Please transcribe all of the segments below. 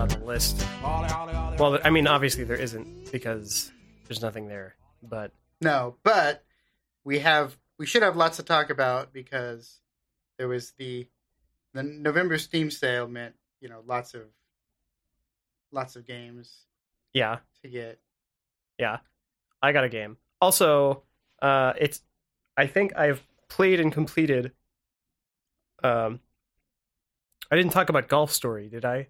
know that there's a whole lot on the list. Well, I mean, obviously there isn't because there's nothing there. But No, but we have we should have lots to talk about because there was the the November Steam sale meant you know lots of lots of games yeah, to get. yeah, I got a game. Also, uh, it's I think I've played and completed. Um, I didn't talk about Golf Story, did I?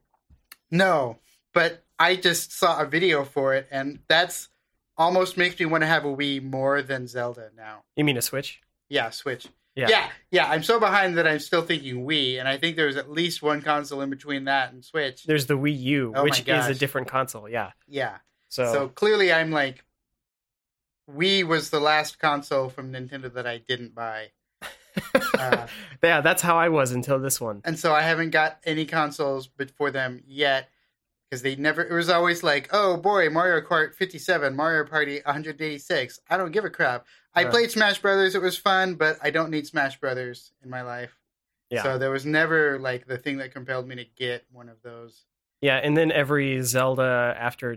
No, but I just saw a video for it, and that's almost makes me want to have a Wii more than Zelda now. You mean a Switch? Yeah, Switch. Yeah. yeah, yeah. I'm so behind that I'm still thinking Wii, and I think there's at least one console in between that and Switch. There's the Wii U, Oh which is a different console. Yeah. Yeah. So, So clearly, I'm like, Wii was the last console from Nintendo that I didn't buy, uh, yeah, that's how I was until this one. and so I haven't got any consoles before them yet because they never. It was always like, oh boy, Mario Kart 57, Mario Party 186. I don't give a crap. I Right. played Smash Brothers. It was fun, but I don't need Smash Brothers in my life. Yeah. So there was never like the thing that compelled me to get one of those. Yeah, and then every Zelda after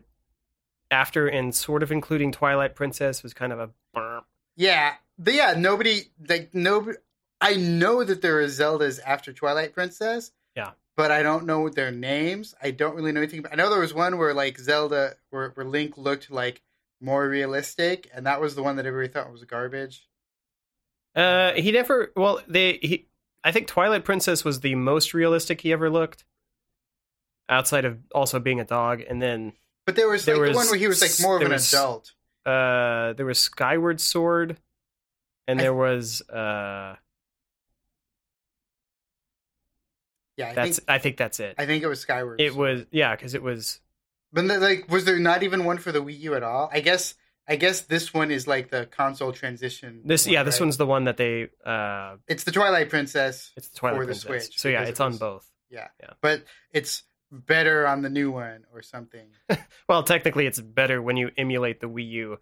after and sort of including Twilight Princess was kind of a. Yeah, but yeah, nobody like nobody. I know that there are Zeldas after Twilight Princess. Yeah. but I don't know their names. I don't really know anything. About, I know there was one where like Zelda, where, where Link looked like more realistic, and that was the one that everybody thought was garbage. Uh he never well they he I think Twilight Princess was the most realistic he ever looked. Outside of also being a dog and then But there was There like the was- one where he was like more of an was- adult. uh there was Skyward Sword and I- there was uh Yeah, I that's think I think that's it. I think it was Skyward. It was yeah, cuz it was But then, like, was there not even one for the Wii U at all? I guess. I guess this one is like the console transition. this one, yeah, this right? one's the one that they uh It's the Twilight Princess. it's the Twilight For the Princess. Switch, so yeah, it's it on both. Yeah. Yeah. But it's better on the new one or something. Well, technically, it's better when you emulate the Wii U,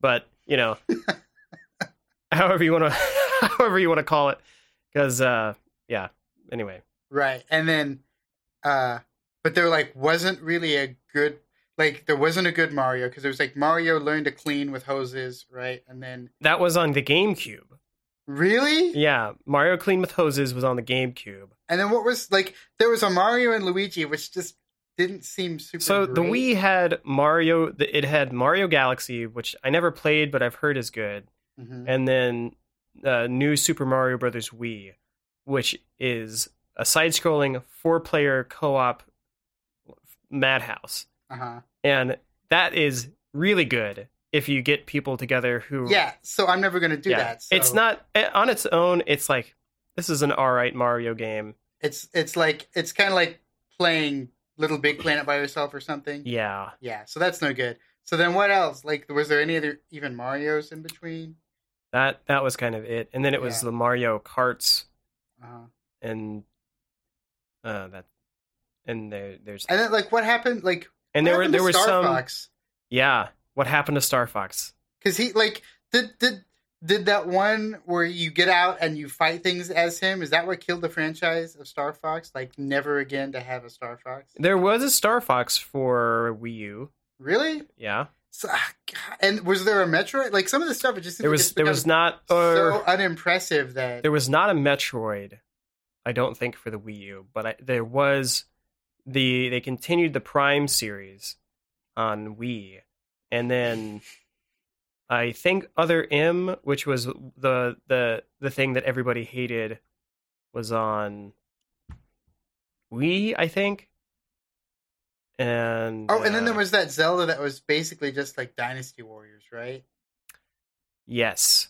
but you know, however you want to, however you want to call it, because uh, yeah. Anyway, right. And then uh but there like wasn't really a good like there wasn't a good Mario because it was like Mario learned to clean with hoses, right? And then that was on the GameCube. really? Yeah, Mario Clean with Hoses was on the GameCube. And then what was like there was a Mario and Luigi which just didn't seem super So the great. Wii had Mario. It had Mario Galaxy, which I never played, but I've heard is good, Mhm. and then uh, New Super Mario Brothers Wii, which is a side-scrolling four-player co-op madhouse. Uh-huh. and that is really good if you get people together who Yeah, so I'm never going to do yeah. that. So it's not eh, on its own it's like this is an all right mario game it's it's like it's kind of like playing Little Big Planet by yourself or something. yeah Yeah, so that's no good. So then what else? Like was there any other even Marios in between? that that was kind of it and then it was Yeah. the mario karts Uh-huh. and uh that and there there's And then like what happened like and there were there were Star some Fox? yeah what happened to star fox Cuz he like did did did that one where you get out and you fight things as him? Is that what killed the franchise of Star Fox? Like never again to have a Star Fox? there was a star fox for wii u Really? yeah So, ah, and was there a Metroid? Like some of the stuff, it just there like was it's there was not or so unimpressive that there was not a Metroid, I don't think for the Wii U, but I, there was the they continued the Prime series on Wii, and then I think Other M, which was the the the thing that everybody hated, was on Wii, I think. And Oh, and then there uh, was that Zelda that was basically just like Dynasty Warriors, right? Yes.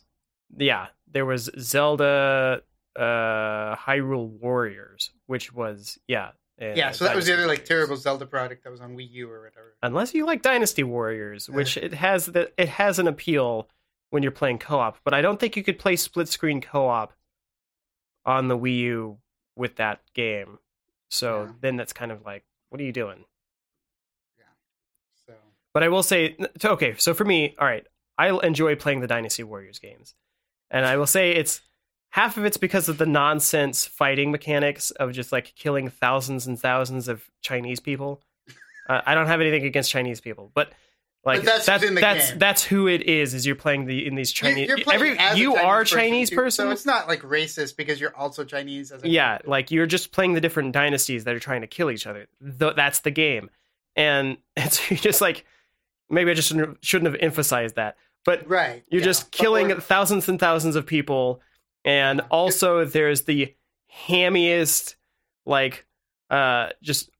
Yeah, there was Zelda uh Hyrule Warriors, which was yeah. uh, yeah, so that was the other like terrible Zelda product that was on Wii U or whatever. Unless you like Dynasty Warriors, which it has the it has an appeal when you're playing co-op, but I don't think you could play split screen co-op on the Wii U with that game. So Yeah. then that's kind of like what are you doing? Yeah. So But I will say, okay, so for me, all right, I enjoy playing the Dynasty Warriors games, and I will say it's half of it's because of the nonsense fighting mechanics of just like killing thousands and thousands of Chinese people. Uh, I don't have anything against Chinese people, but like But that's that's that's game. that's who it is. Is you're playing the in these You're- Chinese. you're playing every as a you are Chinese too, person. so it's not like racist because you're also Chinese. As a yeah, like you're just playing the different dynasties that are trying to kill each other. Th- that's the game, and it's just like maybe I just shouldn't shouldn't have emphasized that, but right. you're yeah. just killing thousands and thousands of people, and also there's the hammiest, like, uh, just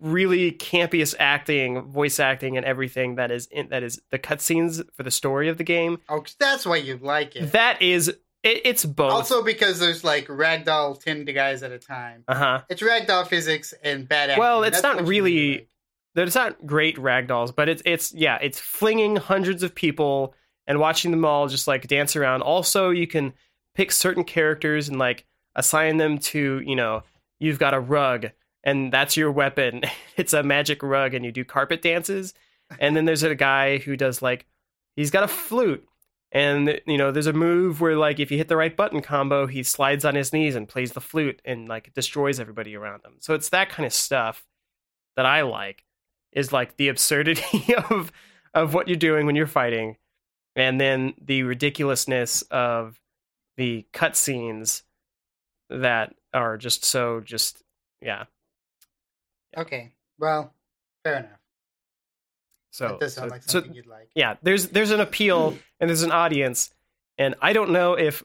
really campiest acting, voice acting, and everything that is in, that is the cutscenes for the story of the game. Oh, 'cause that's why you like it. That is, it, it's both. Also because there's like ragdoll ten guys at a time. uh huh. It's ragdoll physics and bad acting. Well, it's That's not really- like. There's not great ragdolls, but it's it's yeah, it's flinging hundreds of people and watching them all just like dance around. Also, you can pick certain characters and like assign them to you know you've got a rug and that's your weapon. It's a magic rug, and you do carpet dances. And then there's a guy who does like he's got a flute. And you know, there's a move where like if you hit the right button combo, he slides on his knees and plays the flute and like destroys everybody around him. So it's that kind of stuff that I like is like the absurdity of of what you're doing when you're fighting, and then the ridiculousness of the cutscenes that are just so just yeah. Okay. Well, fair enough. So that does sound so- like so you'd like. yeah, there's there's an appeal and there's an audience, and I don't know if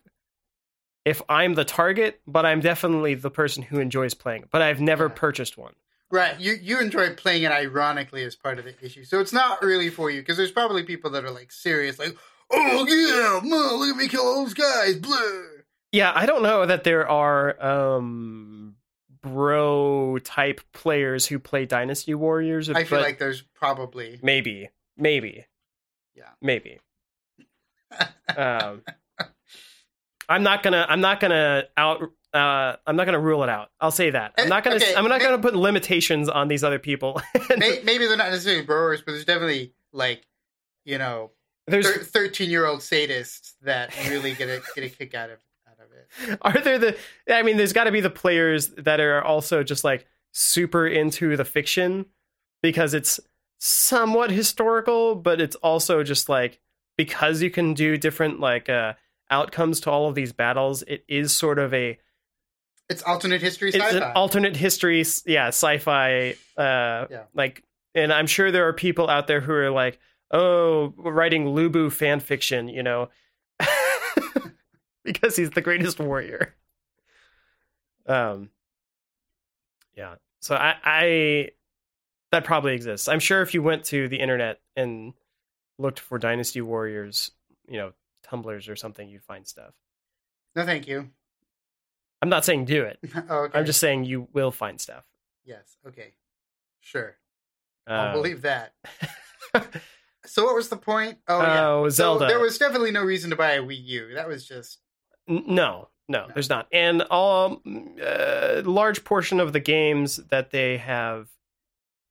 if I'm the target, but I'm definitely the person who enjoys playing. it. But I've never Yeah. purchased one. Right. You you enjoy playing it ironically as part of the issue. So it's not really for you because there's probably people that are like serious, like, oh yeah, look at me kill all those guys. Blah. Yeah, I don't know that there are um bro type players who play Dynasty Warriors. I feel like there's probably maybe, maybe, Yeah. maybe. um, I'm not gonna. I'm not gonna out. Uh, I'm not gonna rule it out. I'll say that. I'm Eh, not gonna. okay, I'm not gonna put limitations on these other people. May- maybe they're not necessarily brewers, but there's definitely like, you know, There's thirteen year old sadists that really get a get a kick out of out of it. are there the i mean there's got to be the players that are also just like super into the fiction because it's somewhat historical but it's also just like because you can do different like uh outcomes to all of these battles it is sort of a It's alternate history it's sci-fi. an alternate history yeah sci-fi uh Yeah. like and i'm sure there are people out there who are like oh writing Lu Bu fan fiction you know because he's the greatest warrior um yeah so i i that probably exists i'm sure if you went to the internet and looked for dynasty warriors you know Tumblrs or something you'd find stuff no, thank you. i'm not saying do it oh, okay. i'm just saying you will find stuff yes. Okay. Sure. uh, I'll believe that. So what was the point? Oh, yeah. Oh, So there was definitely no reason to buy a Wii U. That was just No, no, No. there's not. And all uh, large portion of the games that they have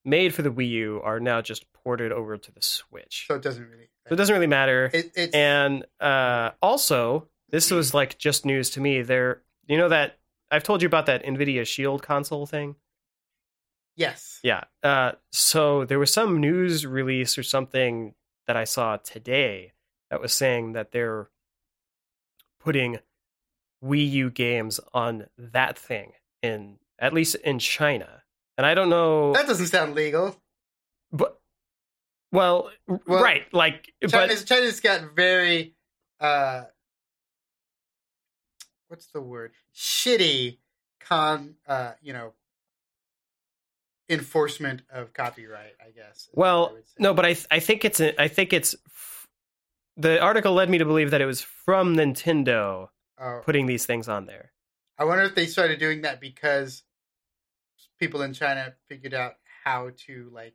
made for the Wii U are now just ported over to the Switch. so it doesn't really. So it doesn't really matter. It, it's and uh, also, this was like just news to me. There, you know that I've told you about that Nvidia Shield console thing. Yes. Yeah. Uh, so there was some news release or something that I saw today that was saying that they're putting Wii U games on that thing in at least in China. And I don't know, That doesn't sound legal. but well, Well, right, like, China's, but China's got very uh what's the word? Shitty con uh you know enforcement of copyright, I guess. what I well, no, but I th- I think it's a, I think it's f- the article led me to believe that it was from Nintendo Oh, putting these things on there. I wonder if they started doing that because people in China figured out how to like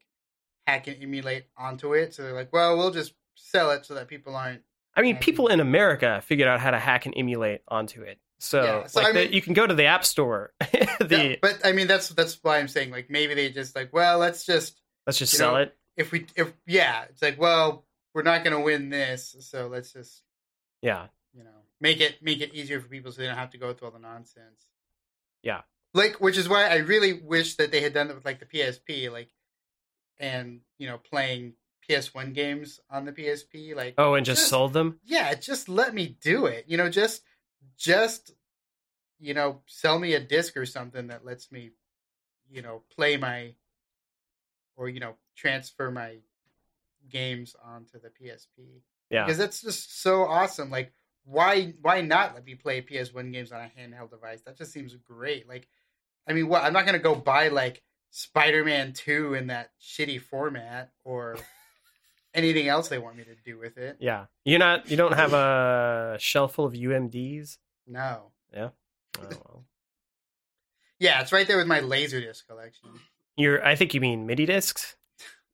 hack and emulate onto it. So they're like, well, we'll just sell it so that people aren't. I mean, people in America figured out how to hack and emulate onto it. So, Yeah, so like I the- you can go to the App Store. the Yeah, but I mean, that's that's why I'm saying like maybe they just like, well, let's just let's just sell know, it. if we if yeah, it's like, well, we're not going to win this, so let's just Yeah, you know. make it make it easier for people so they don't have to go through all the nonsense. Yeah. Like which is why I really wish that they had done it with like the PSP, like and you know, playing PS1 games on the PSP, like Oh, and just, Just- sold them. yeah, just let me do it. You know, just just you know, sell me a disc or something that lets me, you know, play my or you know, transfer my games onto the PSP. Yeah. Because that's just so awesome. Like why why not let me play PS1 games on a handheld device? That just seems great. Like I mean, what I'm not going to go buy like Spider-Man 2 in that shitty format or anything else they want me to do with it. Yeah. You're not. You don't have a shelf full of UMDs. No. Yeah. Oh, well. Yeah, it's right there with my Laserdisc collection. You're. I think you mean MiniDiscs,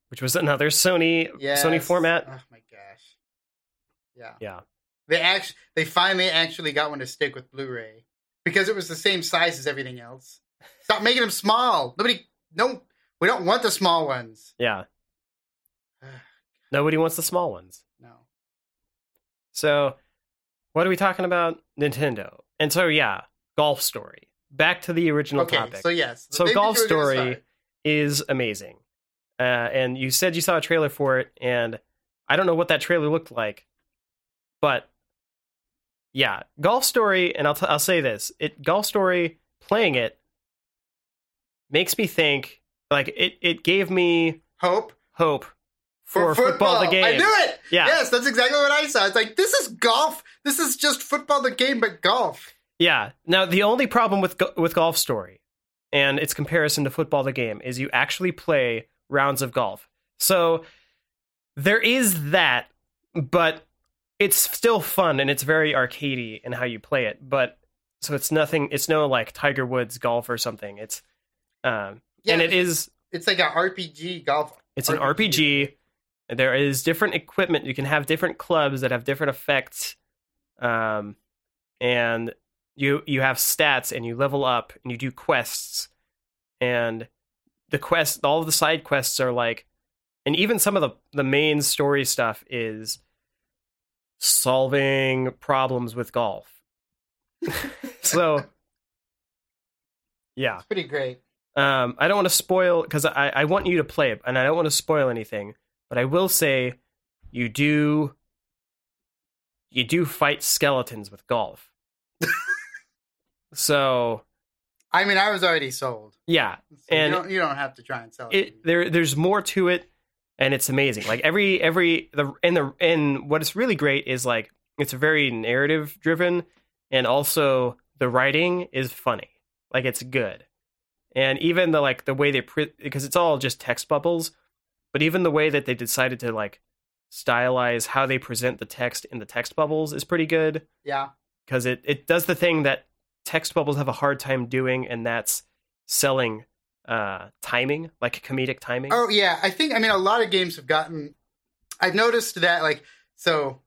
which was another Sony Yeah. Sony format. Oh my gosh. Yeah. Yeah. They actually they finally actually got one to stick with Blu-ray because it was the same size as everything else. Stop making them small. Nobody no we don't want the small ones. Yeah. Nobody wants the small ones. No. So, what are we talking about? Nintendo. And so, yeah, Golf Story. Back to the original Okay, topic. so yes. So Golf you were gonna Story- is amazing. Uh, and you said you saw a trailer for it, and I don't know what that trailer looked like, but yeah, Golf Story. And I'll t- I'll say this: it Golf Story playing it makes me think like it. It gave me hope hope for, football. the game. I knew it. Yeah. Yes, that's exactly what I saw. It's like this is golf. This is just football the game but golf. Yeah. Now the only problem with with Golf Story and its comparison to football the game is you actually play rounds of golf. So there is that, but it's still fun and it's very arcadey in how you play it. But so it's nothing. It's no like Tiger Woods golf or something. It's um, Yeah, and it is It's like a RPG golf. it's an RPG. There is different equipment. You can have different clubs that have different effects, um, and you you have stats and you level up and you do quests, and the quest all of the side quests are like, and even some of the the main story stuff is solving problems with golf. so, yeah. It's pretty great. Um, I don't want to spoil because I, I want you to play it, and I don't want to spoil anything. But I will say, you do you do fight skeletons with golf. so I mean, I was already sold. yeah, So And you don't, you don't have to try and sell it. it there there's more to it, and it's amazing. Like every every the and the and what is really great is like it's very narrative driven, and also the writing is funny. Like it's good, and even the like the way they pre- because it's all just text bubbles, but even the way that they decided to like stylize how they present the text in the text bubbles is pretty good yeah. because it, it does the thing that text bubbles have a hard time doing, and that's selling uh, timing, like comedic timing. Oh yeah, I think I mean a lot of games have gotten. I've noticed that like so,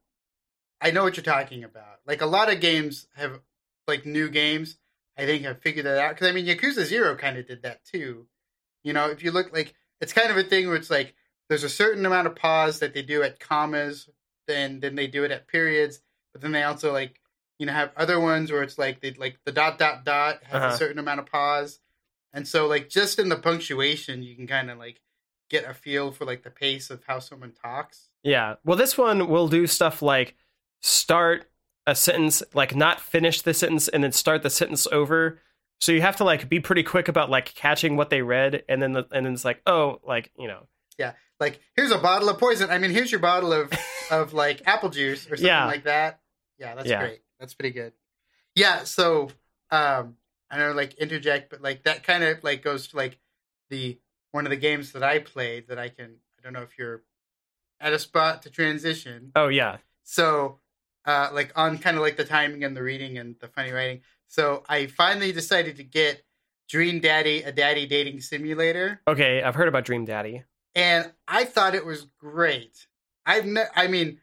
I know what you're talking about. Like a lot of games have like new games. I think have figured that out because I mean Yakuza Zero kind of did that too. You know, if you look like it's kind of a thing where it's like there's a certain amount of pause that they do at commas, then then they do it at periods, but then they also like you know have other ones where it's like they like the dot dot dot has Uh-huh. a certain amount of pause, and so like just in the punctuation you can kind of like get a feel for like the pace of how someone talks. Yeah. Well, this one will do stuff like start a sentence, like not finish the sentence and then start the sentence over. So you have to like be pretty quick about like catching what they read, and then the, and then it's like, oh, like you know, yeah, Like here's a bottle of poison. I mean here's your bottle of of like apple juice or something Yeah. like that. Yeah, that's Yeah. great. That's pretty good. Yeah, so um I don't know like interject, but like that kind of like goes to like the one of the games that I played that I can I don't know if you're at a spot to transition. oh yeah, So uh like on kind of like the timing and the reading and the funny writing. So I finally decided to get Dream Daddy, a daddy dating simulator okay, I've heard about Dream Daddy. and I thought it was great. I've ne- I mean,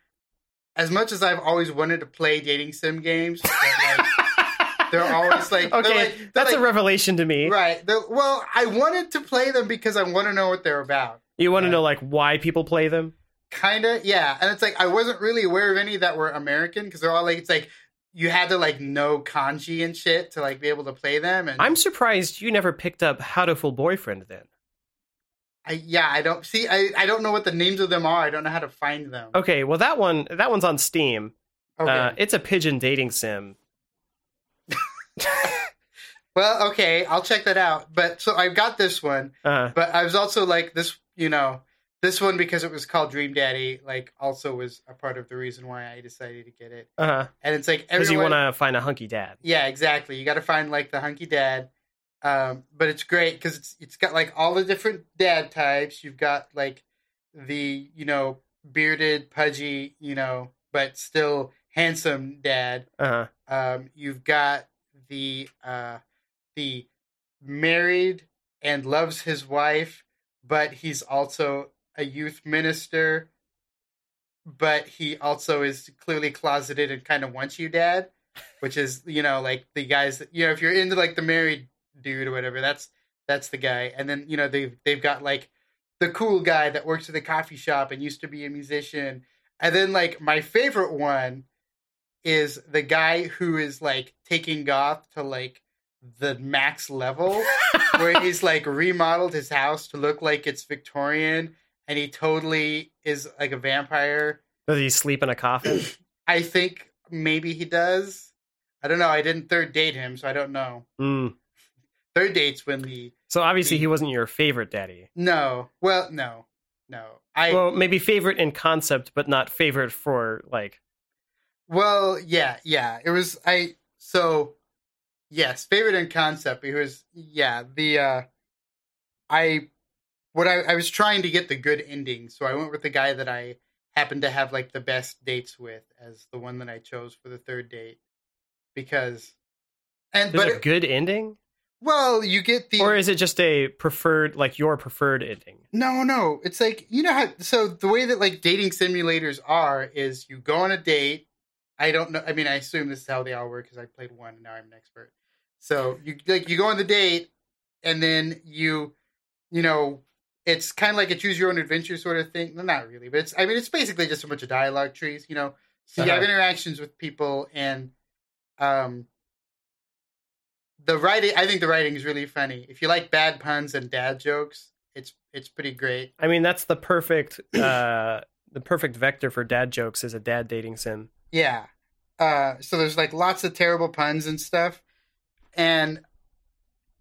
as much as I've always wanted to play dating sim games, like, they're always like they're okay, like- they're that's a revelation to me. right. Well, I wanted to play them because I want to know what they're about. You want to know like why people play them? Kinda, yeah. And it's like I wasn't really aware of any that were American because they're all like it's like you had to like know kanji and shit to like be able to play them. And I'm surprised you never picked up Hatoful Boyfriend then. I yeah, I don't see. I I don't know what the names of them are. I don't know how to find them. Okay, well that one that one's on Steam. Okay. Uh, it's a pigeon dating sim. well, okay, I'll check that out. But so I've got this one, Uh, but I was also like this. You know, this one because it was called Dream Daddy. Like, also was a part of the reason why I decided to get it. uh, huh. And it's like because you everyone. want to find a hunky dad. Yeah, exactly. You got to find like the hunky dad. Um, but it's great because it's it's got like all the different dad types. You've got like the you know bearded, pudgy, you know, but still handsome dad. Uh-huh. Um, you've got the uh, the married and loves his wife, but he's also a youth minister. But he also is clearly closeted and kind of wants you, dad. Which is, you know, like the guys that you know, if you're into like the married dude or whatever, that's that's the guy. And then you know they've they've got like the cool guy that works at the coffee shop and used to be a musician. And then like my favorite one is the guy who is like taking goth to like the max level where he's like remodeled his house to look like it's Victorian and he totally is like a vampire. does he sleep in a coffin? I think maybe he does. I don't know. I didn't third date him, so I don't know. Mm. Third dates when the So obviously he wasn't your favorite daddy. no. Well, no, no. I Well, maybe favorite in concept, but not favorite for like. Well, yeah, yeah. It was I so yes, favorite in concept. It was yeah, the uh I what I, I was trying to get the good ending, so I went with the guy that I happened to have like the best dates with as the one that I chose for the third date. Because and There's but a good ending, well, you get the or is it just a preferred, like your preferred ending? No, no. It's like you know how so the way that like dating simulators are is you go on a date. I don't know. I mean, I assume this is how they all work because I played one and now I'm an expert. So you like you go on the date and then you you know it's kind of like a choose your own adventure sort of thing. No, not really, but it's I mean it's basically just a bunch of dialogue trees. You know, so you have Uh-huh. interactions with people and um the writing. I think the writing is really funny. If you like bad puns and dad jokes, it's it's pretty great. I mean, that's the perfect, uh, the perfect vector for dad jokes is a dad dating sim. Yeah. Uh, so there's like lots of terrible puns and stuff, and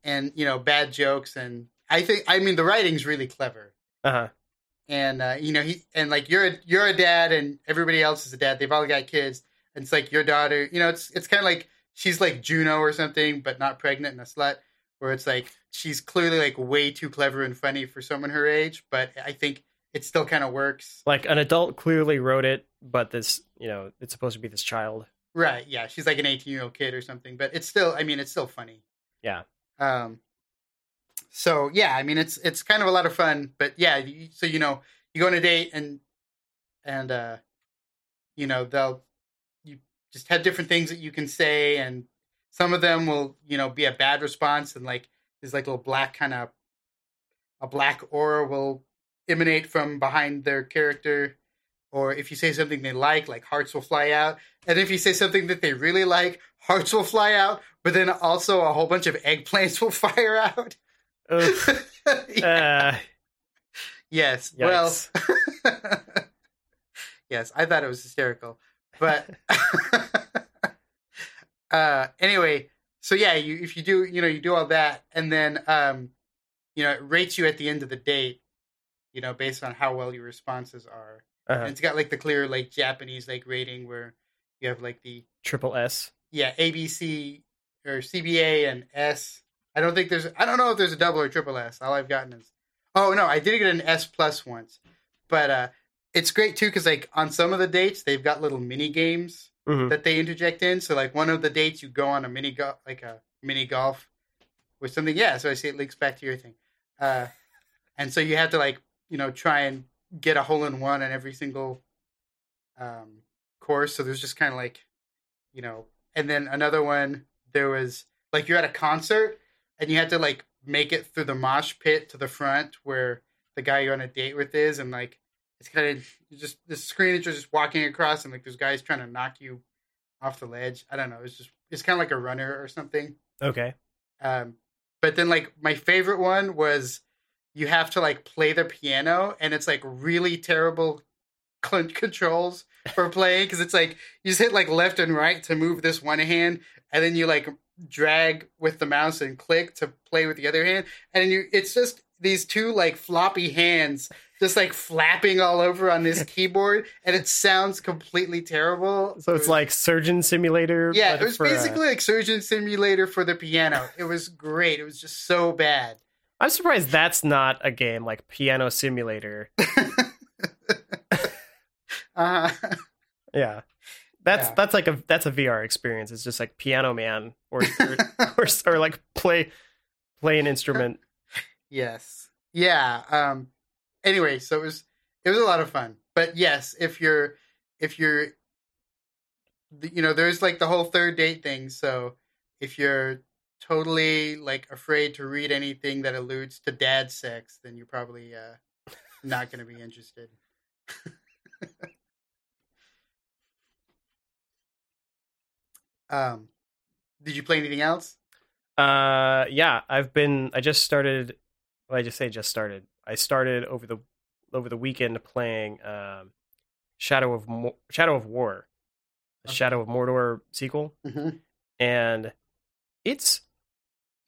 and you know bad jokes, and I think I mean the writing's really clever, Uh huh. and uh, you know he and like you're a, you're a dad, and everybody else is a dad. They've all got kids, and it's like your daughter. You know, it's it's kind of like she's like Juno or something, but not pregnant and a slut. Where it's like she's clearly like way too clever and funny for someone her age, but I think it still kind of works. Like an adult clearly wrote it, but this, you know, it's supposed to be this child. Right. Yeah. She's like an 18 year old kid or something, but it's still, I mean, it's still funny. Yeah. Um, so yeah, I mean, it's, it's kind of a lot of fun, but yeah. So, you know, you go on a date and, and, uh, you know, they'll, you just have different things that you can say. And some of them will, you know, be a bad response. And like, there's like a little black kind of, a black aura will emanate from behind their character or if you say something they like, like hearts will fly out. And if you say something that they really like, hearts will fly out, but then also a whole bunch of eggplants will fire out. Ugh. Uh, yes. Yikes. Well, yes, I thought it was hysterical. But uh, anyway, so yeah, you if you do, you know, you do all that, and then um, you know, it rates you at the end of the date, you know, based on how well your responses are. uh And it's got like the clear like Japanese like rating where you have like the Triple S. yeah ABC or CBA and S. I don't think there's I don't know if there's a double or triple S. All I've gotten is oh no, I did get an S plus once, but uh, it's great too because like on some of the dates they've got little mini games Mhm. that they interject in. So like one of the dates you go on a mini golf like a mini golf or something. Yeah, so I see it links back to your thing. Uh, and so you have to like you know try and get a hole in one on every single um, course. So there's just kind of like you know, and then another one there was like you're at a concert and you had to like make it through the mosh pit to the front where the guy you're on a date with is, and like it's kind of just the screen that you're just walking across, and like there's guys trying to knock you off the ledge. I don't know. It's just it's kind of like a runner or something. Okay. Um, but then like my favorite one was you have to like play the piano and it's like really terrible cl- controls for playing because it's like you just hit like left and right to move this one hand and then you like drag with the mouse and click to play with the other hand and you it's just these two like floppy hands just like flapping all over on this keyboard and it sounds completely terrible So it's like Surgeon Simulator. yeah it was basically like surgeon simulator for the piano it was great it was just so bad I'm surprised that's not a game like Piano Simulator. uh Yeah. That's Yeah. that's like a that's a VR experience. It's just like Piano Man or or, or, or like play play an instrument. Yes. Yeah. Um anyway, so it was it was a lot of fun. But yes, if you're if you're you know, there's like the whole third date thing, so if you're totally like afraid to read anything that alludes to dad sex, then you're probably uh not going to be interested. um did you play anything else? Uh yeah, I've been I just started well, I just say just started. I started over the over the weekend playing um Shadow of Mo- Shadow of War. The Okay. Shadow of Mordor sequel. Mhm. and it's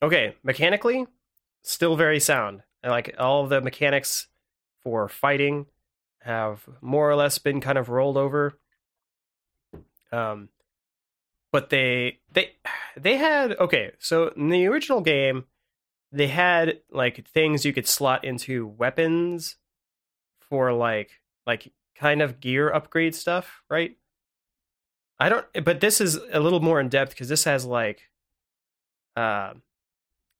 okay mechanically still very sound and like all the mechanics for fighting have more or less been kind of rolled over um but they they they had okay so in the original game they had like things you could slot into weapons for like like kind of gear upgrade stuff right? I don't, but this is a little more in depth because this has like, uh,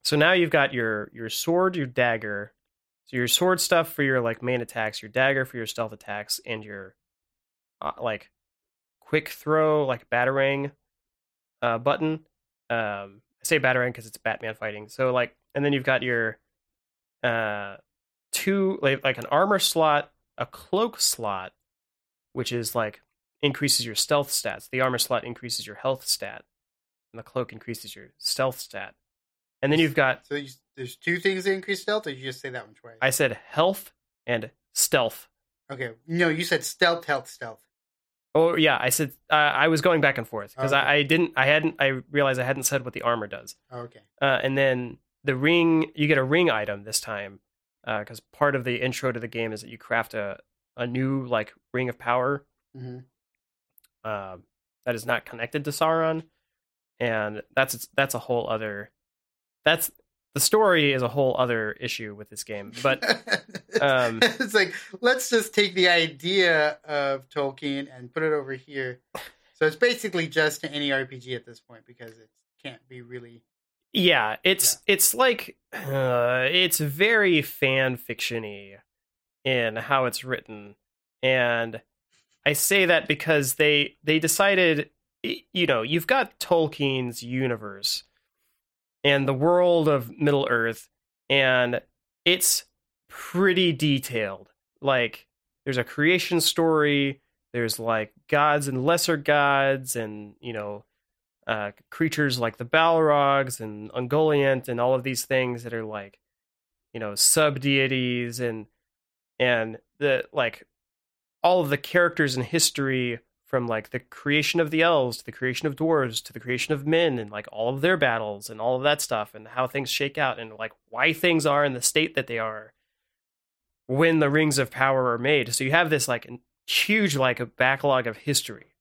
so now you've got your your sword, your dagger, so your sword stuff for your like main attacks, your dagger for your stealth attacks, and your uh, like quick throw like batarang uh, button. Um, I say batarang because it's Batman fighting. So like, and then you've got your uh two like like an armor slot, a cloak slot, which is like increases your stealth stats. The armor slot increases your health stat, and the cloak increases your stealth stat. And then you've got So you, there's two things that increase stealth, or you just say that one twice? I said health and stealth. okay, no, you said stealth, health, stealth. Oh yeah, I said uh, I was going back and forth because Okay. I, I didn't I hadn't I realized I hadn't said what the armor does. Oh, okay. Uh, and then the ring you get a ring item this time because part of the intro to the game is that you craft a a new like ring of power hmm um, that is not connected to Sauron, and that's that's a whole other. That's the story is a whole other issue with this game, but um, it's like let's just take the idea of Tolkien and put it over here. So it's basically just any RPG at this point because it can't be really. yeah, it's it's like uh, it's very fan fictiony in how it's written, and I say that because they they decided, you know, you've got Tolkien's universe and the world of Middle Earth, and it's pretty detailed. Like, there's a creation story. There's like gods and lesser gods, and you know, uh, creatures like the Balrogs and Ungoliant, and all of these things that are like, you know, sub deities, and and the like all of the characters in history from like the creation of the elves to the creation of dwarves to the creation of men and like all of their battles and all of that stuff and how things shake out and like why things are in the state that they are when the rings of power are made so you have this like huge like a backlog of history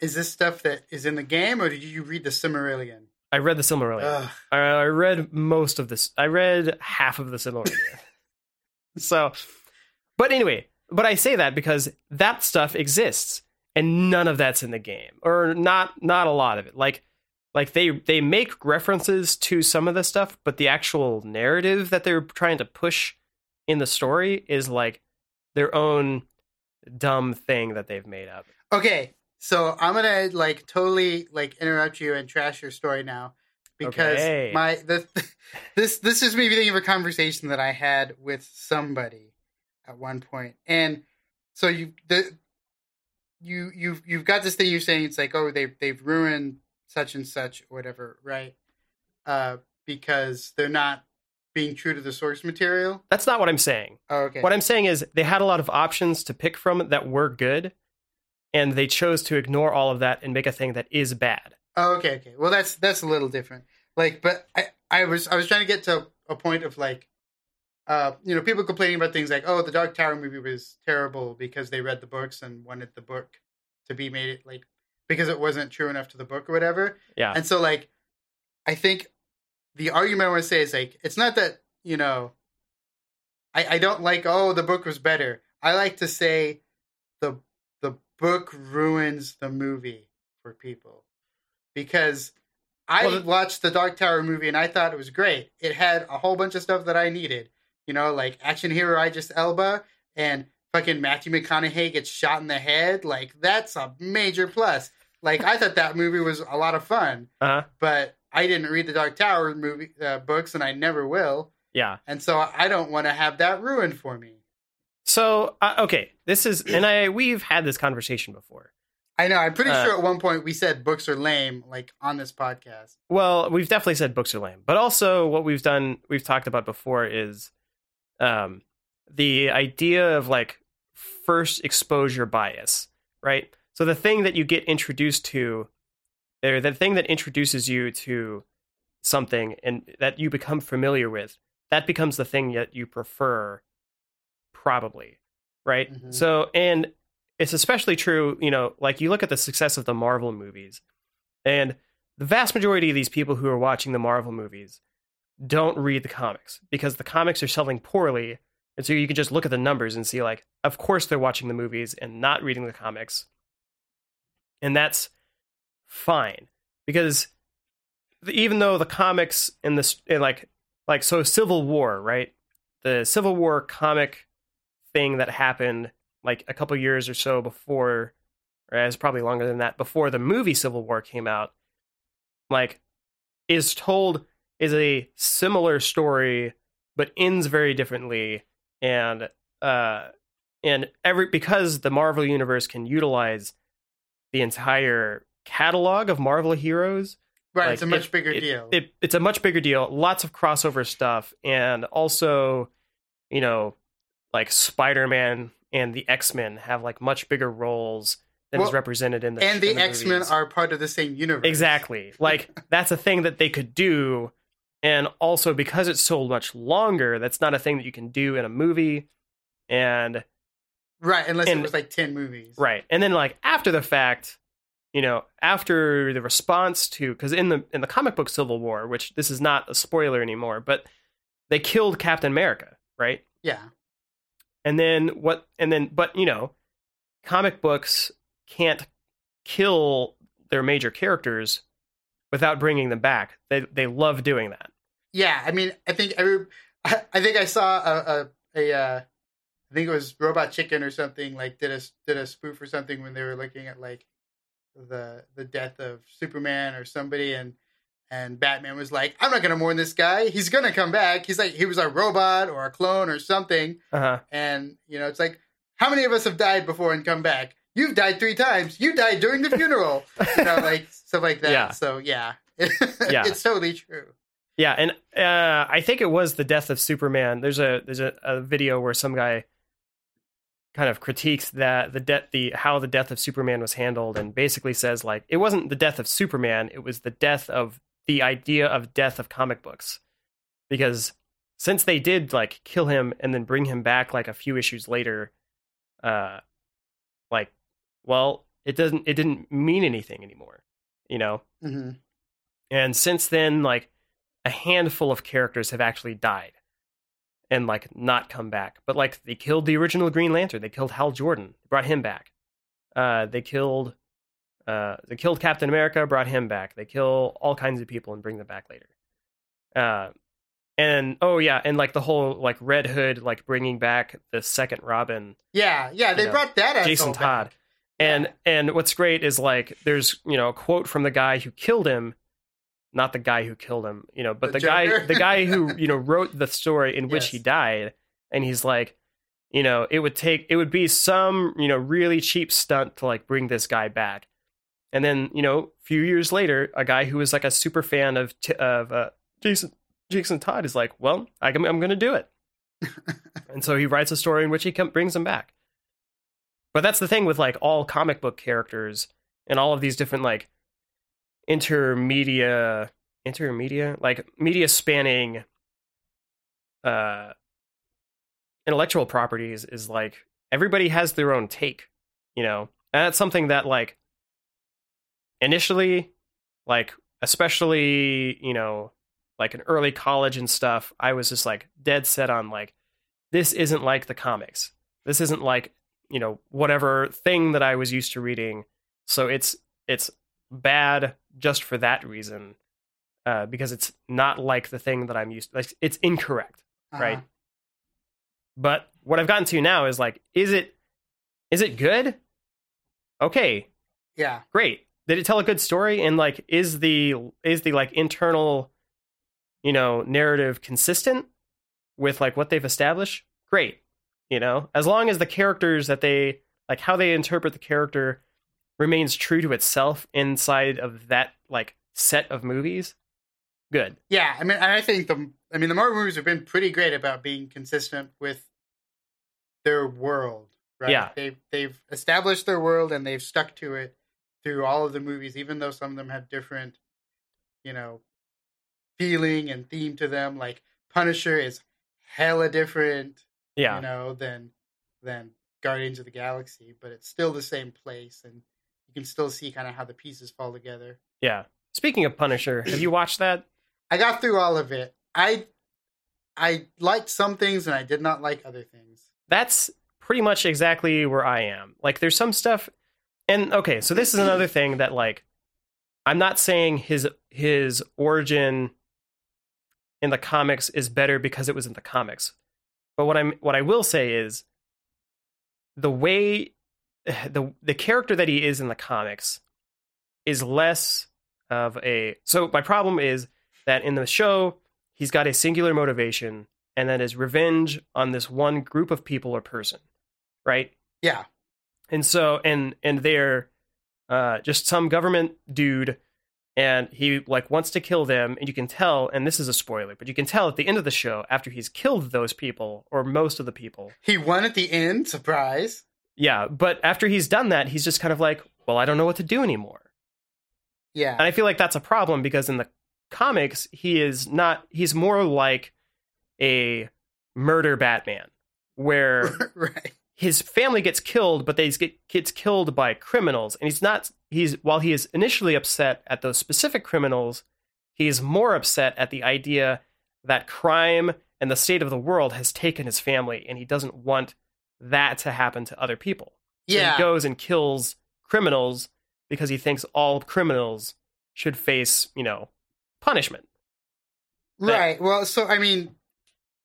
Is this stuff that is in the game, or did you read the Silmarillion? i read the silmarillion I I read most of this. I read half of the Silmarillion. so, but anyway, but I say that because that stuff exists, and none of that's in the game, or not not a lot of it. Like, like they they make references to some of the stuff, but the actual narrative that they're trying to push in the story is like their own dumb thing that they've made up. Okay, so I'm gonna like totally like interrupt you and trash your story now because Okay. my the, this this is me thinking of a conversation that I had with somebody at one point, and so you the you you've you've got this thing you're saying it's like oh they've they've ruined such and such or whatever right? Uh because they're not being true to the source material? That's not what I'm saying. oh, okay. What I'm saying is they had a lot of options to pick from that were good, and they chose to ignore all of that and make a thing that is bad. oh, okay okay. Well that's that's a little different. Like but i i was i was trying to get to a point of like uh you know people complaining about things like oh the dark tower movie was terrible because they read the books and wanted the book to be made it like because it wasn't true enough to the book or whatever Yeah. And so, like, I think the argument I want to say is like, it's not that you know, I I don't like oh the book was better. I like to say the the book ruins the movie for people because I Well, watched the Dark Tower movie and I thought it was great. It had a whole bunch of stuff that I needed. You know, like action hero Idris Elba and fucking Matthew McConaughey gets shot in the head. Like that's a major plus. Like I thought that movie was a lot of fun, Uh huh. but I didn't read the Dark Tower movie uh, books, and I never will, Yeah. and so I don't want to have that ruined for me. So uh, okay, this is and I we've had this conversation before. I know. I'm pretty Uh, sure at one point we said books are lame, like on this podcast. Well, we've definitely said books are lame, but also what we've done, we've talked about before is um, the idea of like first exposure bias, right? So the thing that you get introduced to, or the thing that introduces you to something and that you become familiar with, that becomes the thing that you prefer, probably, right? Mhm. So, and it's especially true, you know, like you look at the success of the Marvel movies, and the vast majority of these people who are watching the Marvel movies don't read the comics because the comics are selling poorly. And so you can just look at the numbers and see, like, of course they're watching the movies and not reading the comics. And that's fine because even though the comics in this, like, like, so Civil War, right? The Civil War comic thing that happened like a couple years or so before, or it's probably longer than that, before the movie Civil War came out, like is told is a similar story but ends very differently and uh and every because the Marvel universe can utilize the entire catalog of Marvel heroes Right, like, it's a much it- bigger it- deal. It, it's a much bigger deal. Lots of crossover stuff, and also, you know, like Spider Man and the X Men have like much bigger roles than is represented in the and the in X Men are part of the same universe. exactly like that's a thing that they could do, and also because it's so much longer, that's not a thing that you can do in a movie, and Right, unless and- it was like ten movies. Right. And then like after the fact, you know, after the response to cuz in the in the comic book Civil War, which this is not a spoiler anymore, but they killed Captain America, right? Yeah. And then what and then but you know, comic books can't kill their major characters without bringing them back. They they love doing that. Yeah, I mean, I think every, I, I think I saw a a, a uh, I think it was Robot Chicken or something like did a did a spoof or something when they were looking at like the the death of Superman or somebody and and Batman was like, I'm not gonna mourn this guy. He's gonna come back. He's like he was a robot or a clone or something. Uh-huh. And you know, it's like how many of us have died before and come back? You've died three times. You died during the funeral. you know, like stuff like that. Yeah. So yeah, Yeah. it's totally true. Yeah, and uh, I think it was the death of Superman. There's a there's a, a video where some guy kind of critiques that the death the how the death of Superman was handled, and basically says like it wasn't the death of Superman, it was the death of the idea of death of comic books, because since they did like kill him and then bring him back like a few issues later, uh, well it doesn't it didn't mean anything anymore, you know. hmm And since then, like a handful of characters have actually died and like not come back. But like they killed the original Green Lantern. They killed Hal Jordan, brought him back. Uh, they killed uh, they killed Captain America, brought him back. They kill all kinds of people and bring them back later. Uh, and oh yeah, and like the whole like Red Hood, like bringing back the second Robin Yeah, yeah, they know, brought that Jason back. And and what's great is like there's you know a quote from the guy who killed him, not the guy who killed him, you know, but The the, guy the guy who you know wrote the story in which Yes. he died, and he's like, you know, it would take it would be some, you know, really cheap stunt to like bring this guy back. And then, you know, a few years later, a guy who was like a super fan of t- of uh, Jason Jason Todd is like, "Well, I, am I'm going to do it." and so he writes a story in which he com- brings him back. But that's the thing with like all comic book characters and all of these different like intermedia intermedia like media spanning uh intellectual properties is like everybody has their own take, you know. And that's something that like initially like especially, you know, like in early college and stuff, I was just like dead set on like this isn't like the comics. This isn't like, you know, whatever thing that I was used to reading. So it's it's bad just for that reason. Uh, because it's not like the thing that I'm used to. Like it's incorrect, uh-huh. right? But what I've gotten to now is like, is it is it good? Okay. Yeah. Great. Did it tell a good story? And like, is the is the like internal, you know, narrative consistent with like what they've established? Great. You know, as long as the characters that they like how they interpret the character remains true to itself inside of that like set of movies, good. Yeah, I mean, I think the I mean the Marvel movies have been pretty great about being consistent with their world. Right? Yeah, they've they've established their world and they've stuck to it through all of the movies, even though some of them have different, you know, feeling and theme to them. Like Punisher is hella different, yeah, you know, than than Guardians of the Galaxy, but it's still the same place, and you can still see kind of how the pieces fall together. Yeah. Speaking of Punisher, have you watched that? I got through all of it. I I liked some things and I did not like other things. That's pretty much exactly where I am. Like there's some stuff and okay, so this is another thing that like I'm not saying his his origin in the comics is better because it was in the comics. But what I'm what I will say is the way the the character that he is in the comics is less of a so my problem is that in the show he's got a singular motivation and that is revenge on this one group of people or person right? Yeah. And so and and they're uh just some government dude and he like wants to kill them and you can tell and this is a spoiler but you can tell at the end of the show after he's killed those people or most of the people he won at the end surprise yeah but after he's done that he's just kind of like well i don't know what to do anymore yeah. And I feel like that's a problem because in the comics, he is not, he's more like a murder Batman, where right. His family gets killed, but they get gets killed by criminals. And he's not, he's, while he is initially upset at those specific criminals, he's more upset at the idea that crime and the state of the world has taken his family and he doesn't want that to happen to other people. So yeah. he goes and kills criminals because he thinks all criminals should face, you know, punishment. Right. well, so I mean,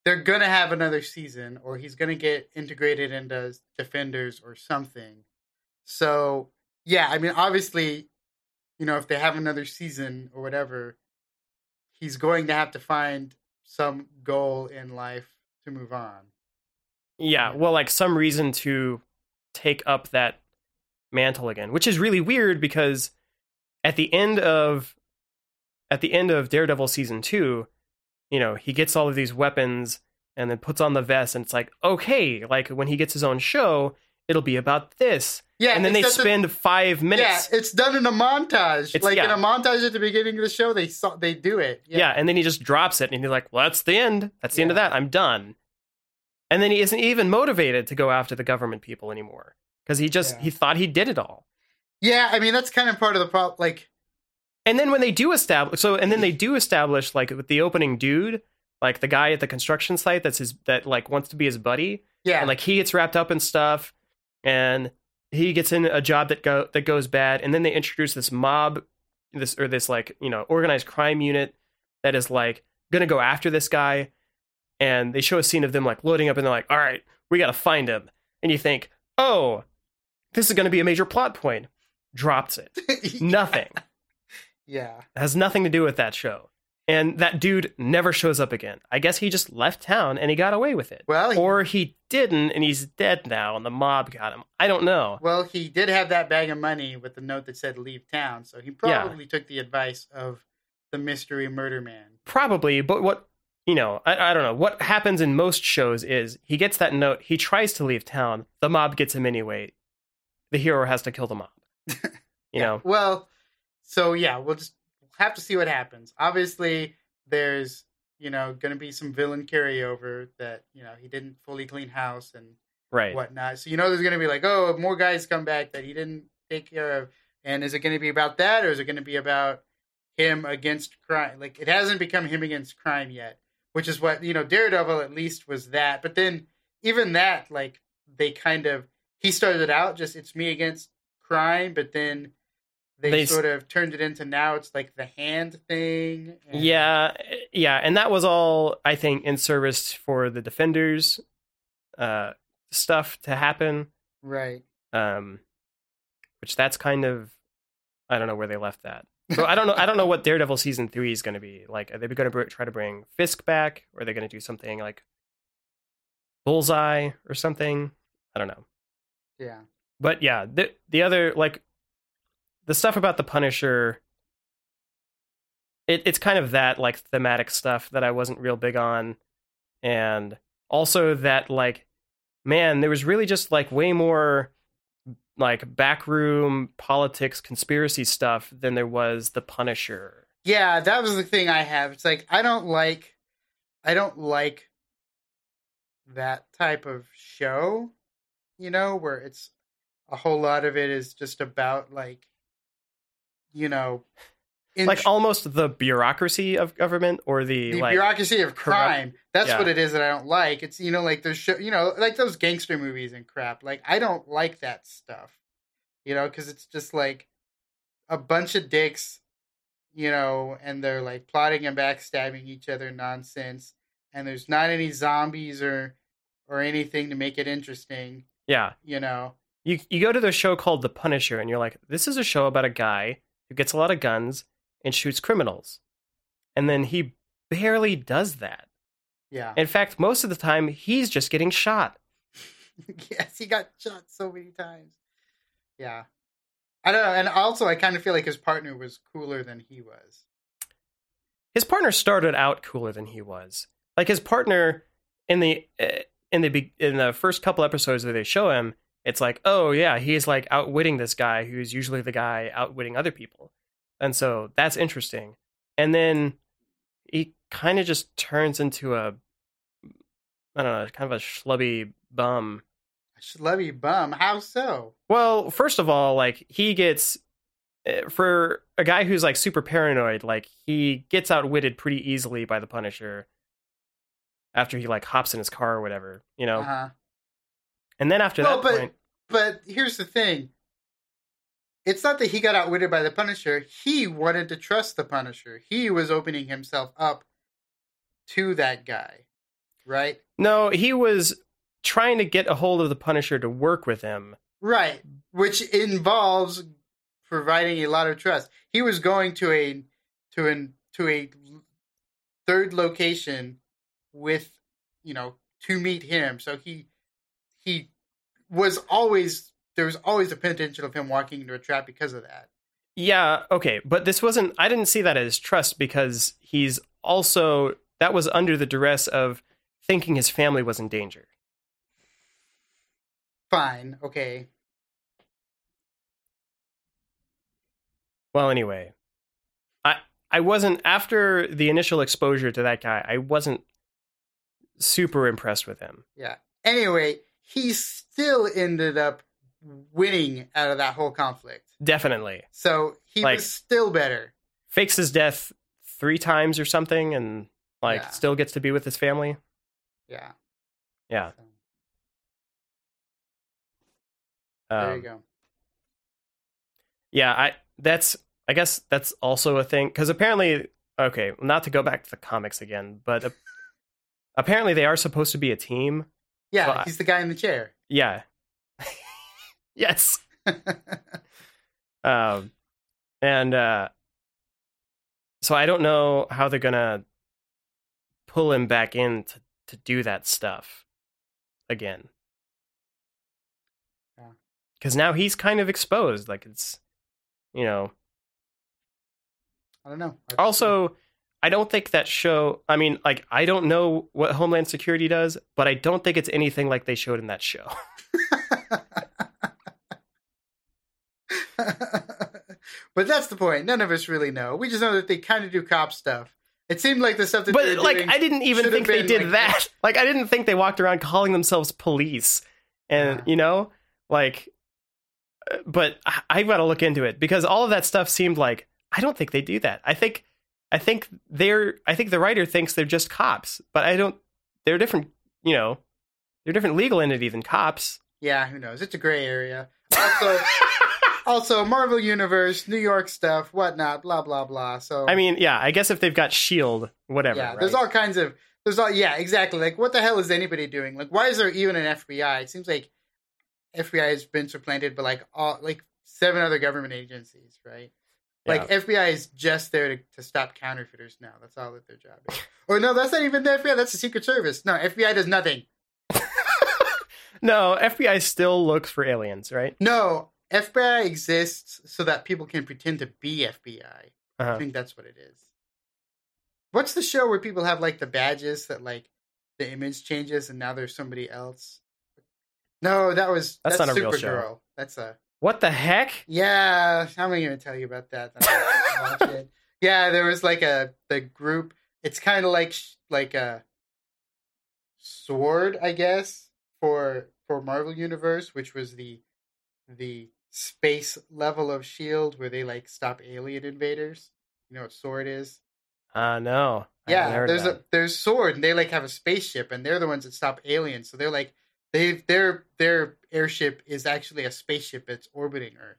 they're gonna have another season, or he's gonna get integrated into Defenders or something. So yeah, I mean, obviously, you know, if they have another season or whatever, he's going to have to find some goal in life to move on. Yeah, well, like some reason to take up that mantle again, which is really weird because at the end of at the end of Daredevil season 2, you know, he gets all of these weapons and then puts on the vest and it's like, okay, like when he gets his own show, it'll be about this. Yeah, and then they spend the, 5 minutes. Yeah, it's done in a montage. It's, like yeah. in a montage at the beginning of the show, they saw they do it. Yeah. yeah, and then he just drops it and he's like, "Well, that's the end. That's the yeah. end of that. I'm done." And then he isn't even motivated to go after the government people anymore because he just he thought he did it all. Yeah, I mean that's kind of part of the problem. Like, and then when they do establish, so and then they do establish like with the opening dude, like the guy at the construction site that's his that like wants to be his buddy. Yeah, and like he gets wrapped up in stuff, and he gets in a job that go that goes bad, and then they introduce this mob, this or this like you know organized crime unit that is like gonna go after this guy, and they show a scene of them like loading up, and they're like, all right, we gotta find him, and you think, oh, this is going to be a major plot point. Drops it. Nothing. Yeah. It has nothing to do with that show. and that dude never shows up again. I guess he just left town and he got away with it. Well, he, Or he didn't and he's dead now and the mob got him. I don't know. well, he did have that bag of money with the note that said "Leave town," so he probably took the advice of the mystery murder man. Probably, but what you know, I, I don't know. What happens in most shows is he gets that note, he tries to leave town, the mob gets him anyway. The hero has to kill the mob. You know, Well, so yeah, we'll just have to see what happens. Obviously, there's you know going to be some villain carryover that you know he didn't fully clean house and right? whatnot. So you know there's going to be like, oh, more guys come back that he didn't take care of. And is it going to be about that, or is it going to be about him against crime? Like it hasn't become him against crime yet, which is what you know. Daredevil at least was that, but then even that, like they kind of he started out just it's me against crime, but then they, They sort of turned it into now it's like the hand thing. and- Yeah, yeah, and that was all I think in service for the defenders uh stuff to happen. right. Um which that's kind of I don't know where they left that. So I don't know I don't know what Daredevil season 3 is going to be. Like are they going to br- try to bring Fisk back or are they going to do something like Bullseye or something? I don't know. Yeah. But yeah, the the other like the stuff about the Punisher it, it's kind of that like thematic stuff that I wasn't real big on. And also that like man, there was really just like way more like backroom politics conspiracy stuff than there was the Punisher. Yeah, that was the thing I have. It's like I don't like I don't like that type of show, you know, where it's a whole lot of it is just about like you know int- like almost the bureaucracy of government or the, the like bureaucracy of corrupt- crime. That's Yeah. what it is that I don't like. It's you know like those show, you know like those gangster movies and crap. Like I don't like that stuff. You know, because it's just like a bunch of dicks, you know, and they're like plotting and backstabbing each other nonsense. And there's not any zombies or or anything to make it interesting. yeah. You know, You you go to the show called The Punisher and you're like, this is a show about a guy who gets a lot of guns and shoots criminals. And then he barely does that. yeah. In fact, most of the time he's just getting shot. yes, he got shot so many times. Yeah. I don't know. And also, I kind of feel like his partner was cooler than he was. His partner started out cooler than he was. Like his partner in the uh, in the in the first couple episodes that they show him, it's like, oh yeah, he's like outwitting this guy who's usually the guy outwitting other people, and so that's interesting. And then he kind of just turns into a I don't know, kind of a schlubby bum. A schlubby bum. How so? Well, first of all, like he gets eh, for a guy who's like super paranoid, like he gets outwitted pretty easily by the Punisher after he like hops in his car or whatever, you know. Uh-huh. And then after Well, that but- point, But here's the thing. It's not that he got outwitted by the Punisher. He wanted to trust the Punisher. He was opening himself up to that guy. Right? no, he was trying to get a hold of the Punisher to work with him. Right. Which involves providing a lot of trust. He was going to a to an to a third location with you know to meet him. So he he was always there was always a potential of him walking into a trap because of that. Yeah, okay, but this wasn't I didn't see that as trust because he's also that was under the duress of thinking his family was in danger. Fine, okay. Well, anyway, I I wasn't after the initial exposure to that guy. I wasn't super impressed with him. Yeah. Anyway, he still ended up winning out of that whole conflict. Definitely So he Like- was still better. fakes his death three times or something, and like Yeah. still gets to be with his family. Yeah. Yeah. So, there Um, you go. Yeah, I that's I guess that's also a thing because apparently, okay, not to go back to the comics again, but apparently they are supposed to be a team. Yeah, well, he's the guy in the chair. Yeah. yes. Um, and uh, so I don't know how they're gonna pull him back in to, to do that stuff again. Yeah. Because now he's kind of exposed. Like it's, you know. I don't know. I've- Also, I don't think that show. I mean, like I don't know what Homeland Security does, but I don't think it's anything like they showed in that show. but that's the point. None of us really know. We just know that they kind of do cop stuff. It seemed like the stuff that But like, I didn't even think they did like, that. Like, I didn't think they walked around calling themselves police, and Yeah. you know, like. uh, But I, I got to look into it because all of that stuff seemed like I don't think they do that. I think, I think they're. I think the writer thinks they're just cops, but I don't. They're different. You know, they're different legal entity than cops. Yeah, who knows? It's a gray area. Also, also Marvel Universe, New York stuff, whatnot, blah blah blah. So I mean, yeah, I guess if they've got Shield, whatever. yeah, right? there's all kinds of there's all yeah, exactly. Like what the hell is anybody doing? Like why is there even an FBI? It seems like FBI has been supplanted by like all like seven other government agencies, right? Like FBI is just there to, to stop counterfeiters now. That's all that their job is. or no, that's not even the FBI. That's the Secret Service. No, FBI does nothing. no, FBI still looks for aliens, right? No, FBI exists so that people can pretend to be FBI. I Uh-huh. think that's what it is. What's the show where people have like the badges that like the image changes and now there's somebody else? No, that was That's that's, not a real show. That's a What the heck? yeah. I'm not gonna tell you about that. Yeah, there was like a the group. It's kind of like like a sword, I guess, for for Marvel Universe, which was the the space level of Shield where they like stop alien invaders. You know what sword is? Uh no. I Yeah, there's a there's sword, and they like have a spaceship, and they're the ones that stop aliens. So they're like they their their airship is actually a spaceship that's orbiting Earth.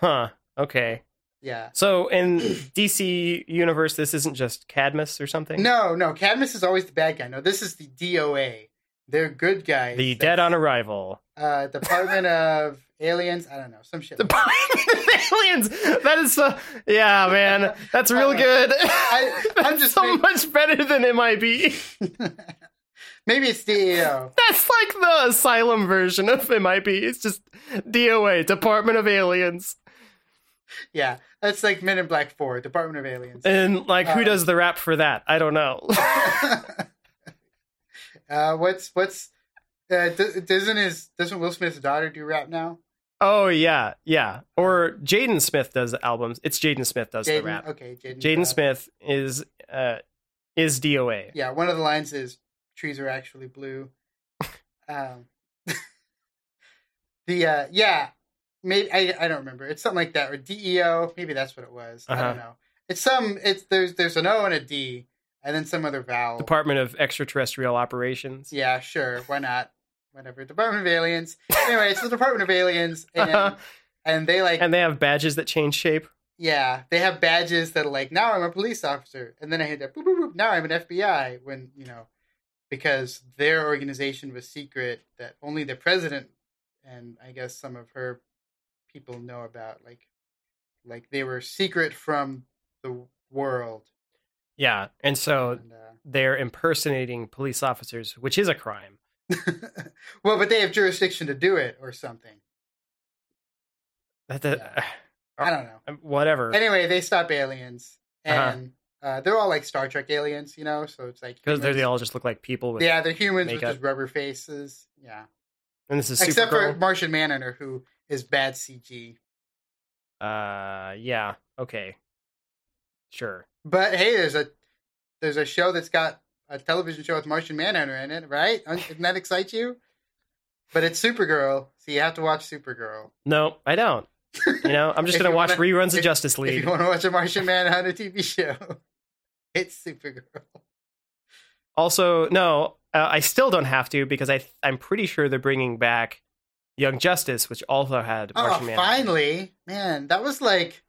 Huh. Okay. Yeah. So in DC universe, this isn't just Cadmus or something. No, no, Cadmus is always the bad guy. No, this is the DOA. They're good guys. The Dead on Arrival. uh, Department of Aliens. I don't know some shit. The like aliens. That is so. Yeah, man. That's real good. I- I'm That's just so much better than MIB. Maybe it's DEO. That's like the asylum version of MIB. It's just DOA, Department of Aliens. Yeah, that's like Men in Black Four, Department of Aliens. And like, who Uh, does the rap for that? I don't know. uh, what's what's uh, doesn't his doesn't Will Smith's daughter do rap now? oh yeah, yeah. Or Jaden Smith does the albums. It's Jaden Smith does the rap. Okay, Jaden. Smith is uh is DOA. Yeah, one of the lines is "trees are actually blue." um, the uh, yeah, maybe I I don't remember. It's something like that or DEO. Maybe that's what it was. I Uh-huh. don't know. It's some. It's there's there's an O and a D, and then some other vowel. Department of Extraterrestrial Operations. Yeah, sure. Why not? Whatever. Department of Aliens. Anyway, it's the Department of Aliens, and and they like and they have badges that change shape. yeah, they have badges that are like now I'm a police officer, and then I hit that boop, boop, boop, now I'm an FBI. When you know, because their organization was secret that only the president and I guess some of her people know about. Like, like they were secret from the world. Yeah, and so And, uh, they're impersonating police officers, which is a crime. well, but they have jurisdiction to do it or something. That, that Yeah. I don't know. whatever. Anyway, they stop aliens, Uh-huh. And uh they're all like Star Trek aliens, you know. So it's like Because they all just look like people with. yeah, they're humans with just rubber faces. Yeah, And this is except for Martian Manhunter, who is bad CG. Uh, yeah. Okay. Sure. But hey, there's a there's a show that's got a television show with Martian Manhunter in it, right? Doesn't that excite you? But it's Supergirl, so you have to watch Supergirl. No, I don't. You know, I'm just gonna watch wanna- reruns of if- Justice If League. you want to watch a Martian Manhunter TV show, it's Supergirl. Also, no, uh, I still don't have to because I I'm pretty sure they're bringing back Young Justice, which also had Oh, Martian Manhunter. finally, man, that was like,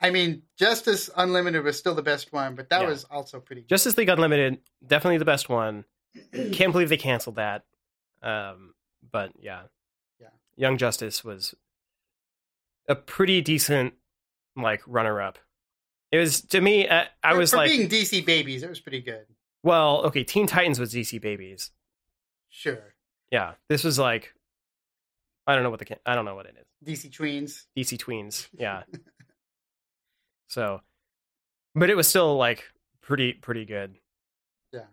I mean, Justice Unlimited was still the best one, but that Yeah. was also pretty. Good. Justice League Unlimited, definitely the best one. Can't believe they canceled that. Um, but yeah, Yeah. Young Justice was a pretty decent like runner up. It was to me. Uh, I was for like, being DC babies, it was pretty good. well, okay. Teen Titans was DC Babies. Sure, Yeah, this was like, I don't know what the I don't know what it is. DC tweens. DC Tweens. Yeah. so, but it was still like pretty pretty good. Yeah.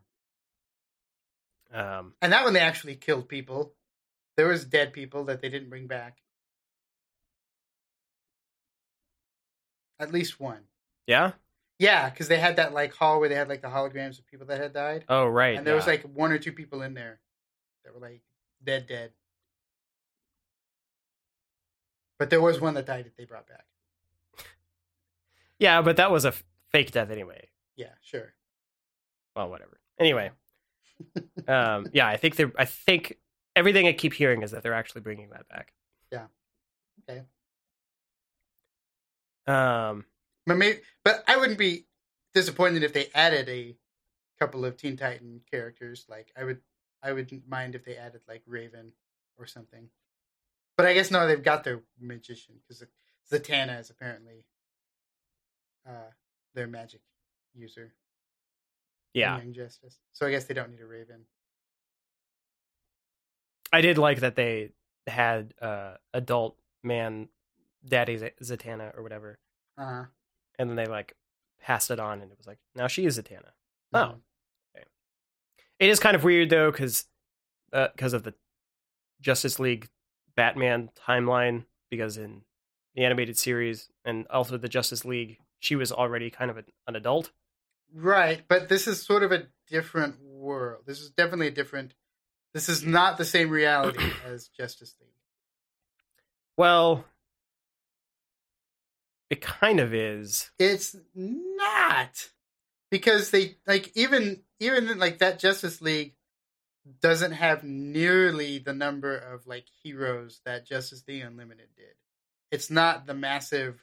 Um. And that one they actually killed people. There was dead people that they didn't bring back. At least one. Yeah. Yeah, because they had that like hall where they had like the holograms of people that had died, Oh right. and there was like one or two people in there that were like dead, dead. But there was one that died that they brought back. yeah, but that was a f- fake death anyway. Yeah, sure. Well, whatever. Anyway. um. Yeah, I think they're. I think everything I keep hearing is that they're actually bringing that back. Yeah. Okay. Um. But maybe, but I wouldn't be disappointed if they added a couple of Teen Titan characters. Like I would, I wouldn't mind if they added like Raven or something. But I guess no, they've got their magician because Zatanna is apparently uh, their magic user. Yeah, Young Justice. So I guess they don't need a Raven. I did like that they had uh adult man, daddy Z- Zatanna or whatever, Uh huh. And then they like passed it on, and it was like now she is Zatanna. Oh. Mm-hmm. okay. It is kind of weird though, because because uh, of the Justice League Batman timeline. Because in the animated series and also the Justice League, she was already kind of a, an adult. Right, but this is sort of a different world. This is definitely a different. This is not the same reality as Justice League. Well, it kind of is. It's not because they like even even like that Justice League doesn't have nearly the number of like heroes that Justice League Unlimited did. It's not the massive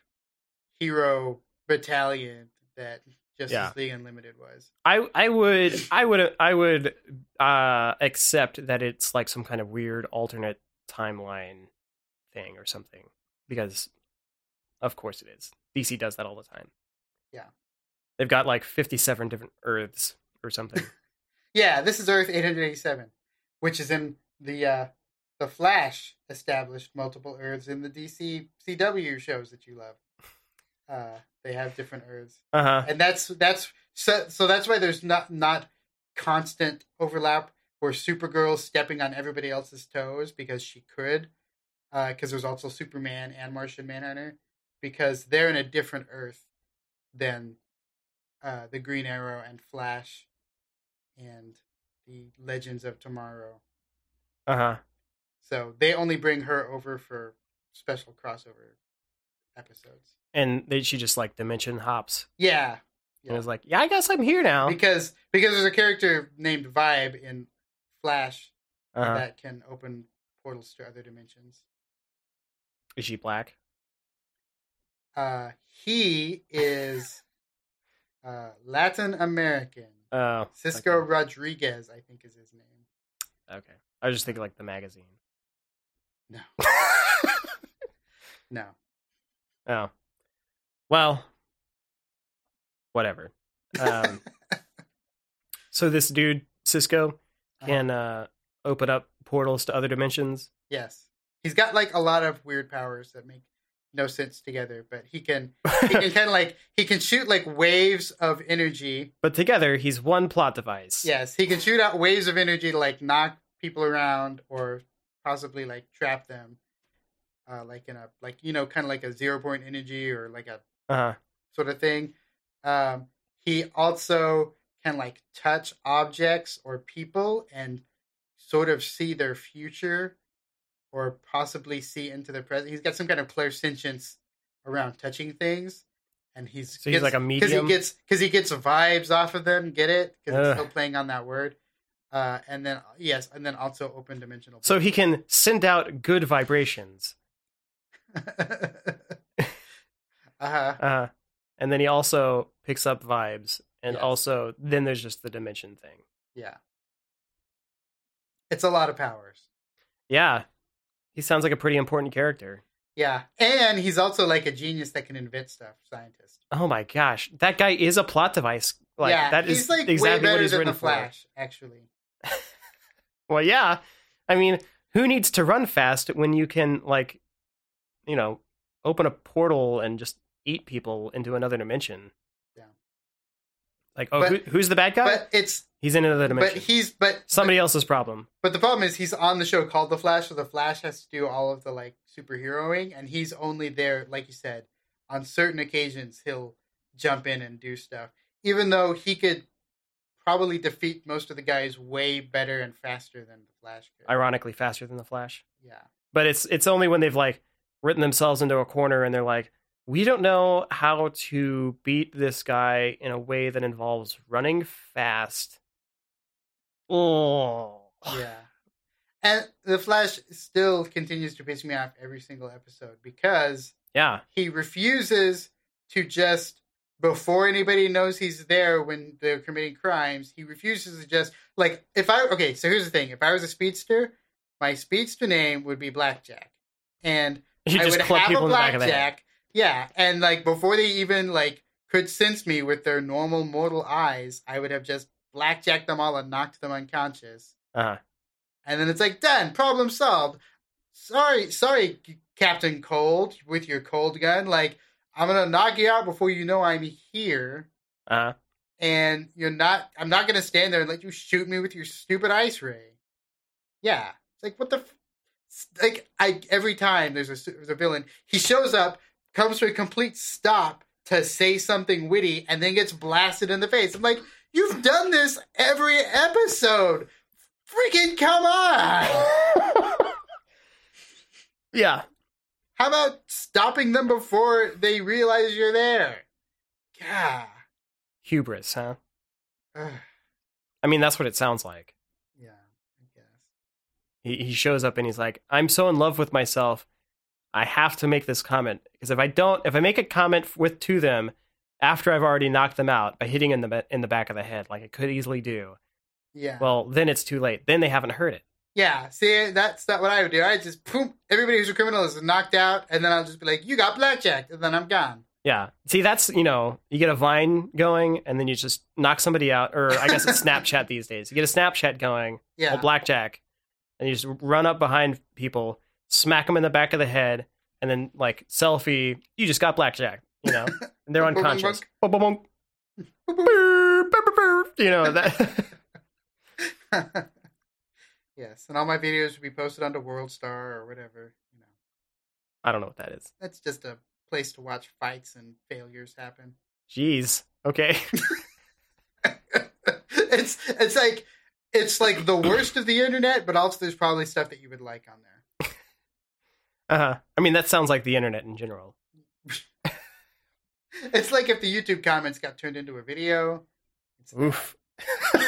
hero battalion that Justice Yeah. League Unlimited was. I I would I would I would uh accept that it's like some kind of weird alternate timeline thing or something because of course it is. DC does that all the time. Yeah. They've got like 57 different Earths or something. Yeah, this is Earth 887, which is in the uh the Flash established multiple Earths in the DC CW shows that you love. Uh they have different Earths. uh-huh. and that's that's so, so that's why there's not not constant overlap where Supergirl's stepping on everybody else's toes because she could, because there's also Superman and Martian Manhunter because they're in a different Earth than uh, the Green Arrow and Flash and the Legends of Tomorrow. Uh-huh. So they only bring her over for special crossover episodes. And they she just like dimension hops. Yeah, And it's like, "Yeah, I guess I'm here now." because because there's a character named Vibe in Flash Uh-huh. that can open portals to other dimensions. Is she black? Uh, he is uh, Latin American. Oh. Cisco okay. Rodriguez, I think, is his name. Okay. I was just thinking like the magazine. No, no. Oh. Well, whatever. Um, so this dude, Cisco, can uh, open up portals to other dimensions. Yes, he's got like a lot of weird powers that make no sense together, but he can he can kind of like he can shoot like waves of energy. but together, he's one plot device. Yes, he can shoot out waves of energy to like knock people around or possibly like trap them. Uh, like in a like you know kind of like a zero point energy or like a Uh-huh. sort of thing. Um, he also can like touch objects or people and sort of see their future or possibly see into the present. He's got some kind of clairsentience around touching things, and he's So he's like a medium because he gets because he gets vibes off of them. Get it? Because he's still playing on that word. Uh, and then yes, and then also open dimensional. So he can send out good vibrations. uh huh. Uh, huh. and then he also picks up vibes. And Yes. also, then there's just the dimension thing. Yeah. It's a lot of powers. Yeah. He sounds like a pretty important character. Yeah, and he's also like a genius that can invent stuff. Scientist. Oh my gosh, that guy is a plot device. Like yeah, that he's is like exactly what he's written the Flash. Actually. Well, yeah. I mean, who needs to run fast when you can like, you know, open a portal and just eat people into another dimension? Like, oh, But- who, who's the bad guy? but it's he's in another dimension. but he's but Somebody else's problem. But the problem is he's on the show called The Flash, so the Flash has to do all of the like superheroing, and he's only there, like you said, on certain occasions he'll jump in and do stuff. Even though he could probably defeat most of the guys way better and faster than the Flash could. Ironically, faster than the Flash. yeah. but it's it's only when they've like written themselves into a corner and they're like we don't know how to beat this guy in a way that involves running fast. Oh Yeah. And the Flash still continues to piss me off every single episode because yeah. he refuses to just before anybody knows he's there when they're committing crimes he refuses to just like if i okay so here's the thing. If i was a speedster my speedster name would be blackjack. And you i just would club have people a in the back of the head. Blackjack yeah and like before they even like could sense me with their normal mortal eyes i would have just blackjacked them all and knocked them unconscious. Uh-huh. and then it's like done problem solved. Sorry sorry captain cold with your cold gun. Like i'm gonna knock you out before you know i'm here. Uh-huh. and you're not i'm not gonna stand there and let you shoot me with your stupid ice ray. Yeah it's like what the f- like i every time there's a, there's a villain he shows up comes to a complete stop to say something witty and then gets blasted in the face. I'm like you've done this every episode. Freaking come on. Yeah. How about stopping them before they realize you're there? Yeah. hubris huh? I mean that's what it sounds like. Yeah, I guess. he, he shows up and he's like i'm so in love with myself i have to make this comment because if i don't if i make a comment with to them after i've already knocked them out by hitting in the in the back of the head like i could easily do Yeah. well then it's too late then they haven't heard it yeah. See, that's not what I would do. I just boom, everybody who's a criminal is knocked out, and then I'll just be like, "You got blackjack," and then I'm gone. Yeah. See, that's, you know, you get a Vine going and then you just knock somebody out. Or I guess it's Snapchat these days. You get a Snapchat going, Yeah. a blackjack, and you just run up behind people, smack them in the back of the head, and then, like, selfie, you just got blackjack, you know, and they're unconscious. You know, that. yes, and all my videos would be posted onto World Star or whatever. You know, I don't know what that is. that's just a place to watch fights and failures happen. Jeez. Okay. it's it's like it's like the worst of the internet, but also there's probably stuff that you would like on there. Uh huh. I mean, that sounds like the internet in general. It's like if the YouTube comments got turned into a video. It's Oof.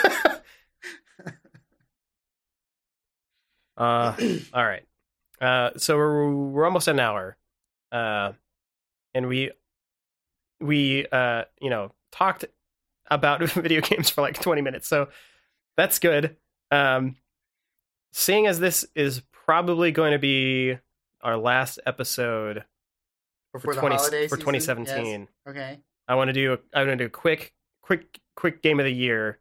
uh, all right. Uh, so we're we're almost an hour, uh, and we we uh you know talked about video games for like twenty minutes, so that's good. Um, seeing as this is probably going to be our last episode before for twenty for twenty seventeen. Yes. Okay. I want to do a, I want to do a quick quick quick game of the year.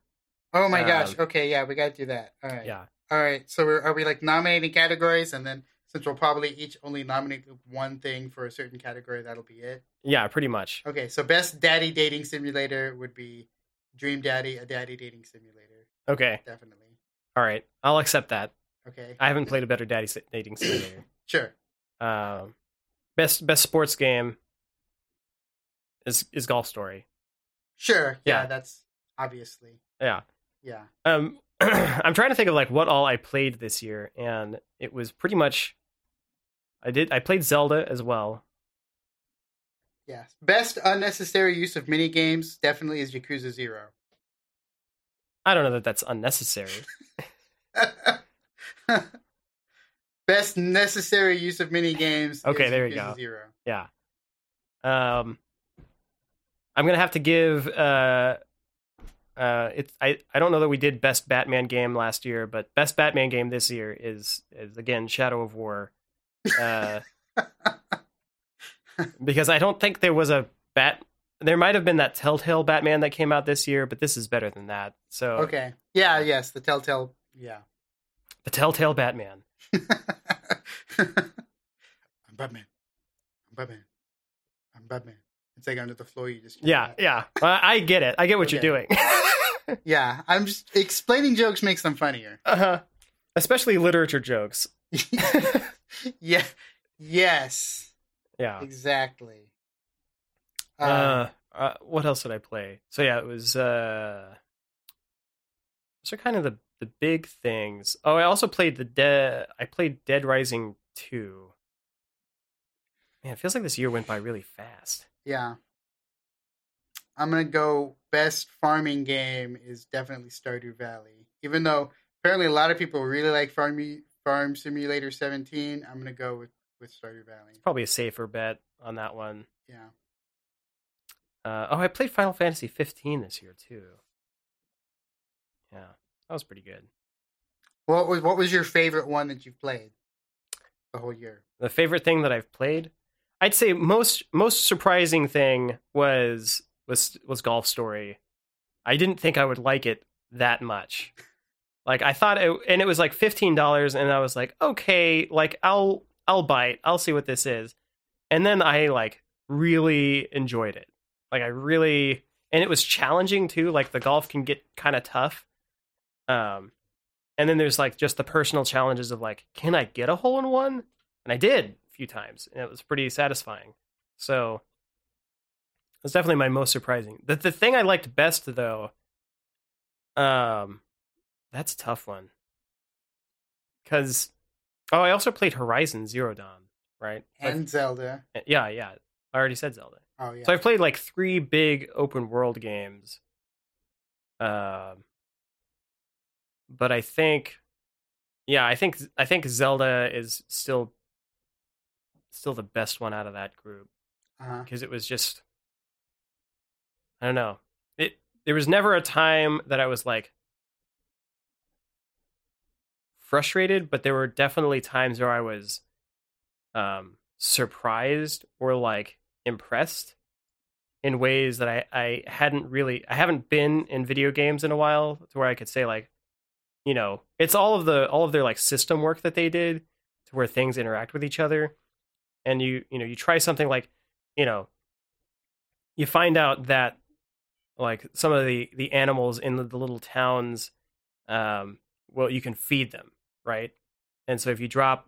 Oh my gosh. Um, Okay, yeah, we got to do that. All right. Yeah. All right. So we're, are we like nominating categories, and then since we'll probably each only nominate one thing for a certain category, that'll be it. Yeah, pretty much. Okay. So best daddy dating simulator would be Dream Daddy, a daddy dating simulator, Okay. definitely. All right. I'll accept that. Okay. I haven't played a better daddy dating simulator. Sure. Um, best best sports game is is Golf Story. Sure. Yeah, Yeah. that's obviously. Yeah. Yeah. Um, I'm trying to think of like what all I played this year, and it was pretty much. I did. I played Zelda as well. Yes. Best unnecessary use of mini games definitely is Yakuza Zero. I don't know that that's unnecessary. Best necessary use of mini games. Okay, is there you go. Zero. Yeah. Um, I'm gonna have to give. Uh, uh, it's I I don't know that we did best Batman game last year, but best Batman game this year is is again Shadow of War. Uh, because I don't think there was a bat. There might have been that Telltale Batman that came out this year, but this is better than that. So okay, yeah, yes, the Telltale, yeah, the Telltale Batman. I'm Batman. I'm Batman. I'm Batman. It's like under the floor. You just yeah, yeah. I, I get it. I get what Okay. you're doing. yeah. I'm just explaining jokes makes them funnier. uh-huh. Especially literature jokes. yeah. Yes. Yeah. Exactly. Uh, Uh, uh, what else did I play? So yeah, it was. uh Those are kind of the the big things. Oh, I also played the Dead. I played Dead Rising two. Man, it feels like this year went by really fast. yeah. I'm gonna go. Best farming game is definitely Stardew Valley. Even though apparently a lot of people really like Farm Farm Simulator 17, I'm gonna go with with Stardew Valley. It's Probably a safer bet on that one. Yeah. Uh, oh, I played Final Fantasy 15 this year too. Yeah, that was pretty good. What was what was your favorite one that you've played the whole year? The favorite thing that I've played, I'd say most most surprising thing was was was Golf Story. I didn't think I would like it that much. Like I thought it, and it was like fifteen dollars, and I was like, okay, like I'll I'll bite, I'll see what this is, and then I like really enjoyed it. Like I really, and it was challenging too. Like the golf can get kind of tough. Um, and then there's like just the personal challenges of like, can I get a hole in one? And I did a few times, and it was pretty satisfying. So that's definitely my most surprising. The the thing I liked best though, um, that's a tough one. Cause oh, I also played Horizon Zero Dawn, right? And Zelda. Yeah, yeah. I already said Zelda. Oh yeah. So I've played like three big open world games. Um, but I think, yeah, I think I think Zelda is still still the best one out of that group uh-huh. because it was just I don't know. It there was never a time that I was like frustrated, but there were definitely times where I was um surprised or like impressed in ways that I, I hadn't really I haven't been in video games in a while to where I could say like you know it's all of the all of their like system work that they did to where things interact with each other. And you you know you try something like you know you find out that like some of the the animals in the, the little towns um well you can feed them right? And so if you drop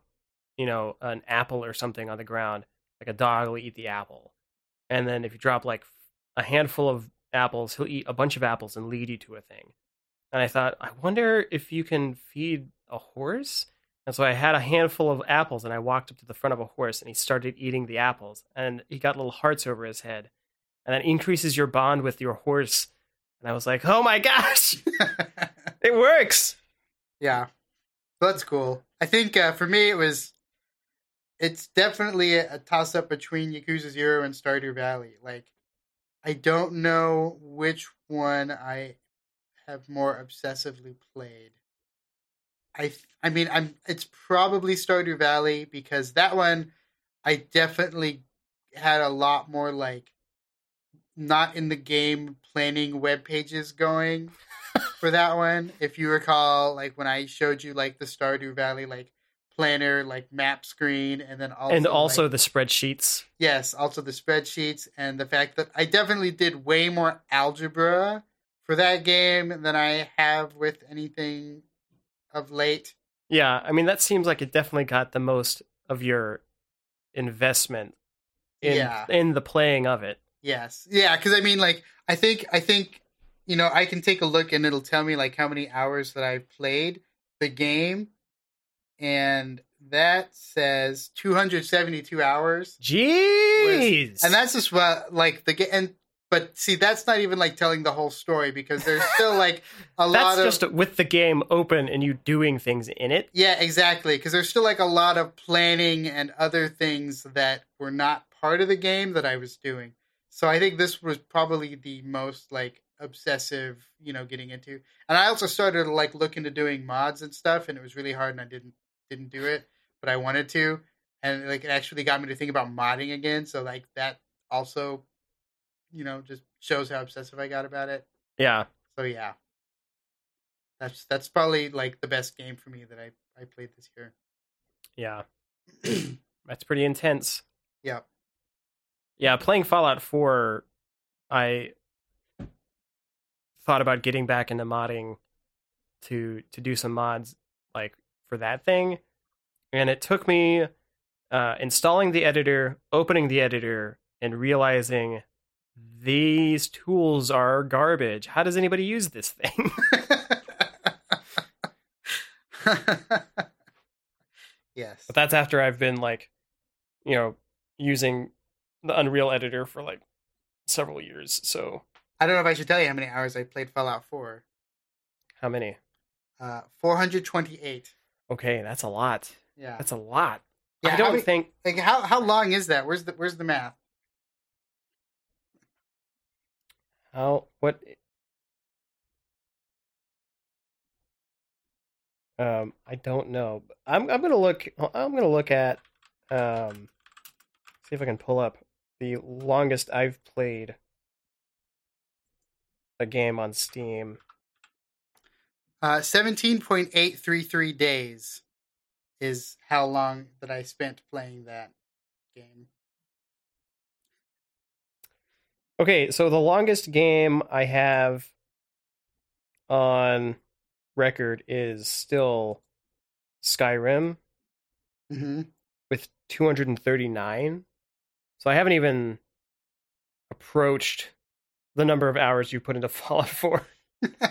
you know an apple or something on the ground like a dog will eat the apple. And then if you drop like a handful of apples he'll eat a bunch of apples and lead you to a thing and i thought i wonder if you can feed a horse and so i had a handful of apples and i walked up to the front of a horse and he started eating the apples and he got little hearts over his head and that increases your bond with your horse and i was like oh my gosh it works yeah. That's cool. I think uh, for me it was it's definitely a, toss up between Yakuza Zero and Stardew Valley. Like I don't know which one I have more obsessively played. I th- I mean I'm it's probably Stardew Valley because that one I definitely had a lot more like not in the game planning web pages going for that one. If you recall, like when I showed you like the Stardew Valley like planner like map screen, and then also and also like- the spreadsheets yes, also the spreadsheets and the fact that I definitely did way more algebra for that game than I have with anything of late. yeah i mean that seems like it definitely got the most of your investment in Yeah. in the playing of it Yes. Yeah, because I mean, like, I think, I think, you know, I can take a look and it'll tell me like how many hours that I've played the game, and that says 272 hours, jeez and that's just what like the game. And but see, that's not even like telling the whole story because there's still like a lot of. that's just with the game open and you doing things in it Yeah, exactly. Because there's still like a lot of planning and other things that were not part of the game that I was doing. So I think this was probably the most like obsessive, you know, getting into. And I also started like look into doing mods and stuff, and it was really hard, and I didn't didn't do it, but I wanted to. and like it actually got me to think about modding again. So like that also, you know, just shows how obsessive I got about it. Yeah. So yeah, that's that's probably like the best game for me that I I played this year. Yeah. That's pretty intense. yeah. Yeah, playing Fallout 4, I thought about getting back into modding to to do some mods like for that thing. And it took me uh, installing the editor, opening the editor, and realizing these tools are garbage. How does anybody use this thing? yes. But that's after I've been like, you know, using the Unreal editor for like several years. So I don't know if I should tell you how many hours I played Fallout 4. how many? Uh, 428. Okay, that's a lot. Yeah. That's a lot. yeah I don't think like how how long is that? Where's the where's the math? How what um I don't know. I'm I'm going to look I'm to look at um see if I can pull up the longest I've played a game on Steam. Uh, 17.833 days is how long that I spent playing that game. Okay, so the longest game I have on record is still Skyrim hmm with 239. So I haven't even approached the number of hours you put into Fallout 4.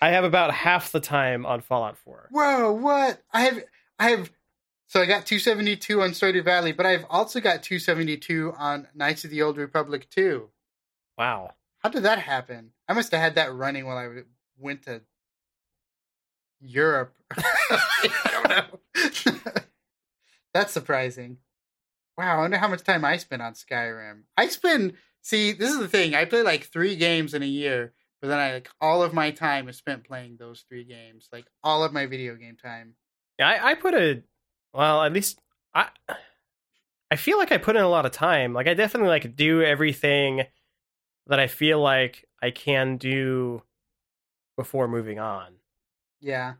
I have about half the time on Fallout 4. Whoa, what? I have I have so I got 272 on Stardew Valley, but I've also got 272 on Knights of the Old Republic too. Wow. How did that happen? I must have had that running while I went to Europe. I don't know. That's surprising. Wow, I wonder how much time I spent on Skyrim. I spend see, this is the thing. I play like three games in a year, but then I like all of my time is spent playing those three games. Like all of my video game time. Yeah, I, I put a well, at least I I feel like I put in a lot of time. Like I definitely like do everything that I feel like I can do before moving on. Yeah.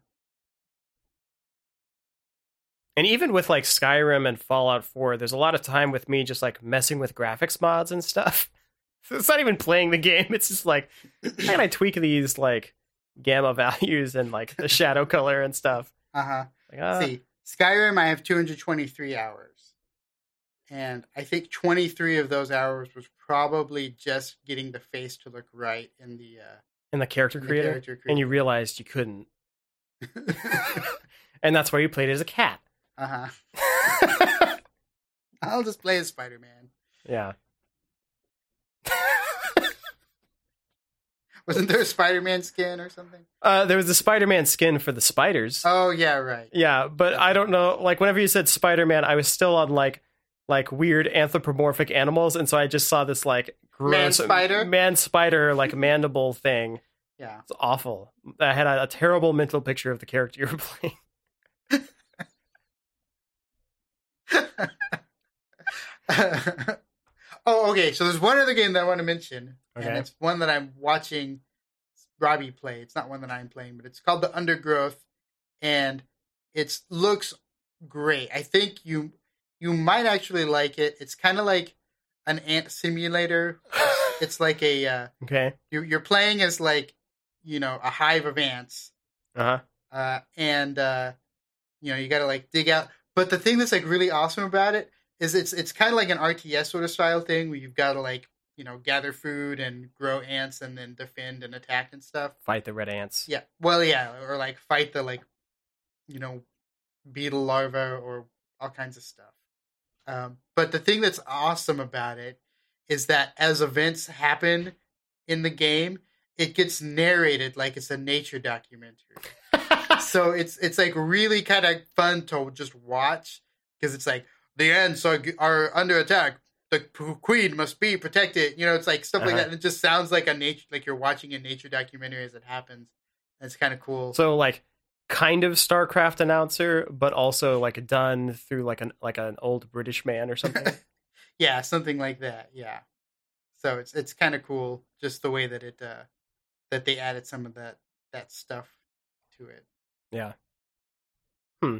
And even with like Skyrim and Fallout 4, there's a lot of time with me just like messing with graphics mods and stuff. It's not even playing the game. It's just like, how can I tweak these like gamma values and like the shadow color and stuff? Uh-huh. Like, ah, see skyrim i have 223 hours. And i think 23 of those hours was probably just getting the face to look right in the uh in the character in the creator, character and you realized you couldn't, and that's why you played as a cat. uh-huh. I'll just play as spider-man. Yeah. Wasn't there a spider-man skin or something Uh, there was the Spider-Man skin for the spiders. oh yeah right Yeah, but I don't know. Like whenever you said Spider-Man, I was still on like like weird anthropomorphic animals, and so I just saw this like gross man spider? man spider like mandible thing. yeah It's awful. I had a, a terrible mental picture of the character you were playing. oh, okay. So there's one other game that I want to mention, Okay. and it's one that I'm watching Robbie play. It's not one that I'm playing, but it's called The Undergrowth, and it looks great. I think you you might actually like it. It's kind of like an ant simulator. It's like a uh, Okay. you're you're playing as like you know a hive of ants, Uh huh. uh, and uh, you know you got to like dig out. But the thing that's like really awesome about it is it's it's kind of like an RTS sort of style thing where you've got to like you know gather food and grow ants and then defend and attack and stuff. Fight the red ants. Yeah, well, yeah, or like fight the like you know beetle larvae or all kinds of stuff. Um, but the thing that's awesome about it is that as events happen in the game, it gets narrated like it's a nature documentary so it's it's like really kind of fun to just watch because it's like the ants are are under attack. The queen must be protected. You know, it's like stuff like Uh-huh. that. And it just sounds like a nature, like you're watching a nature documentary as it happens. It's kind of cool. so like kind of StarCraft announcer, but also like done through like an like an old British man or something. yeah, something like that. Yeah. So it's it's kind of cool just the way that it uh that they added some of that that stuff to it. yeah. Hmm.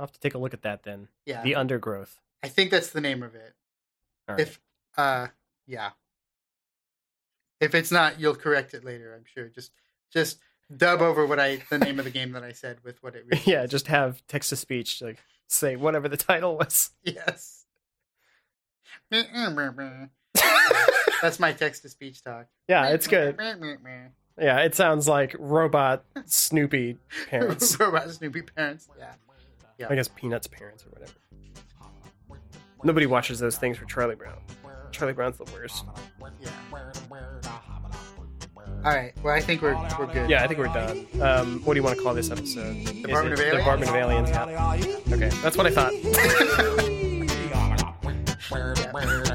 I'll have to take a look at that then. Yeah. The undergrowth. I think that's the name of it. Right. If uh yeah. If it's not, you'll correct it later, I'm sure. Just just dub over what I the name of the game that I said with what it really yeah, is. just have text to speech like say whatever the title was. Yes. That's my text to speech talk. Yeah, it's good. Yeah, it sounds like robot Snoopy parents. Robot Snoopy parents. Yeah. I guess Peanuts parents or whatever. Nobody watches those things for Charlie Brown. Charlie Brown's the worst. Yeah. All right. Well, I think we're we're good. Yeah, I think we're done. Um, what do you want to call this episode? Is Department of Aliens? Department of Aliens. Yeah. Okay, that's what I thought. Ollie,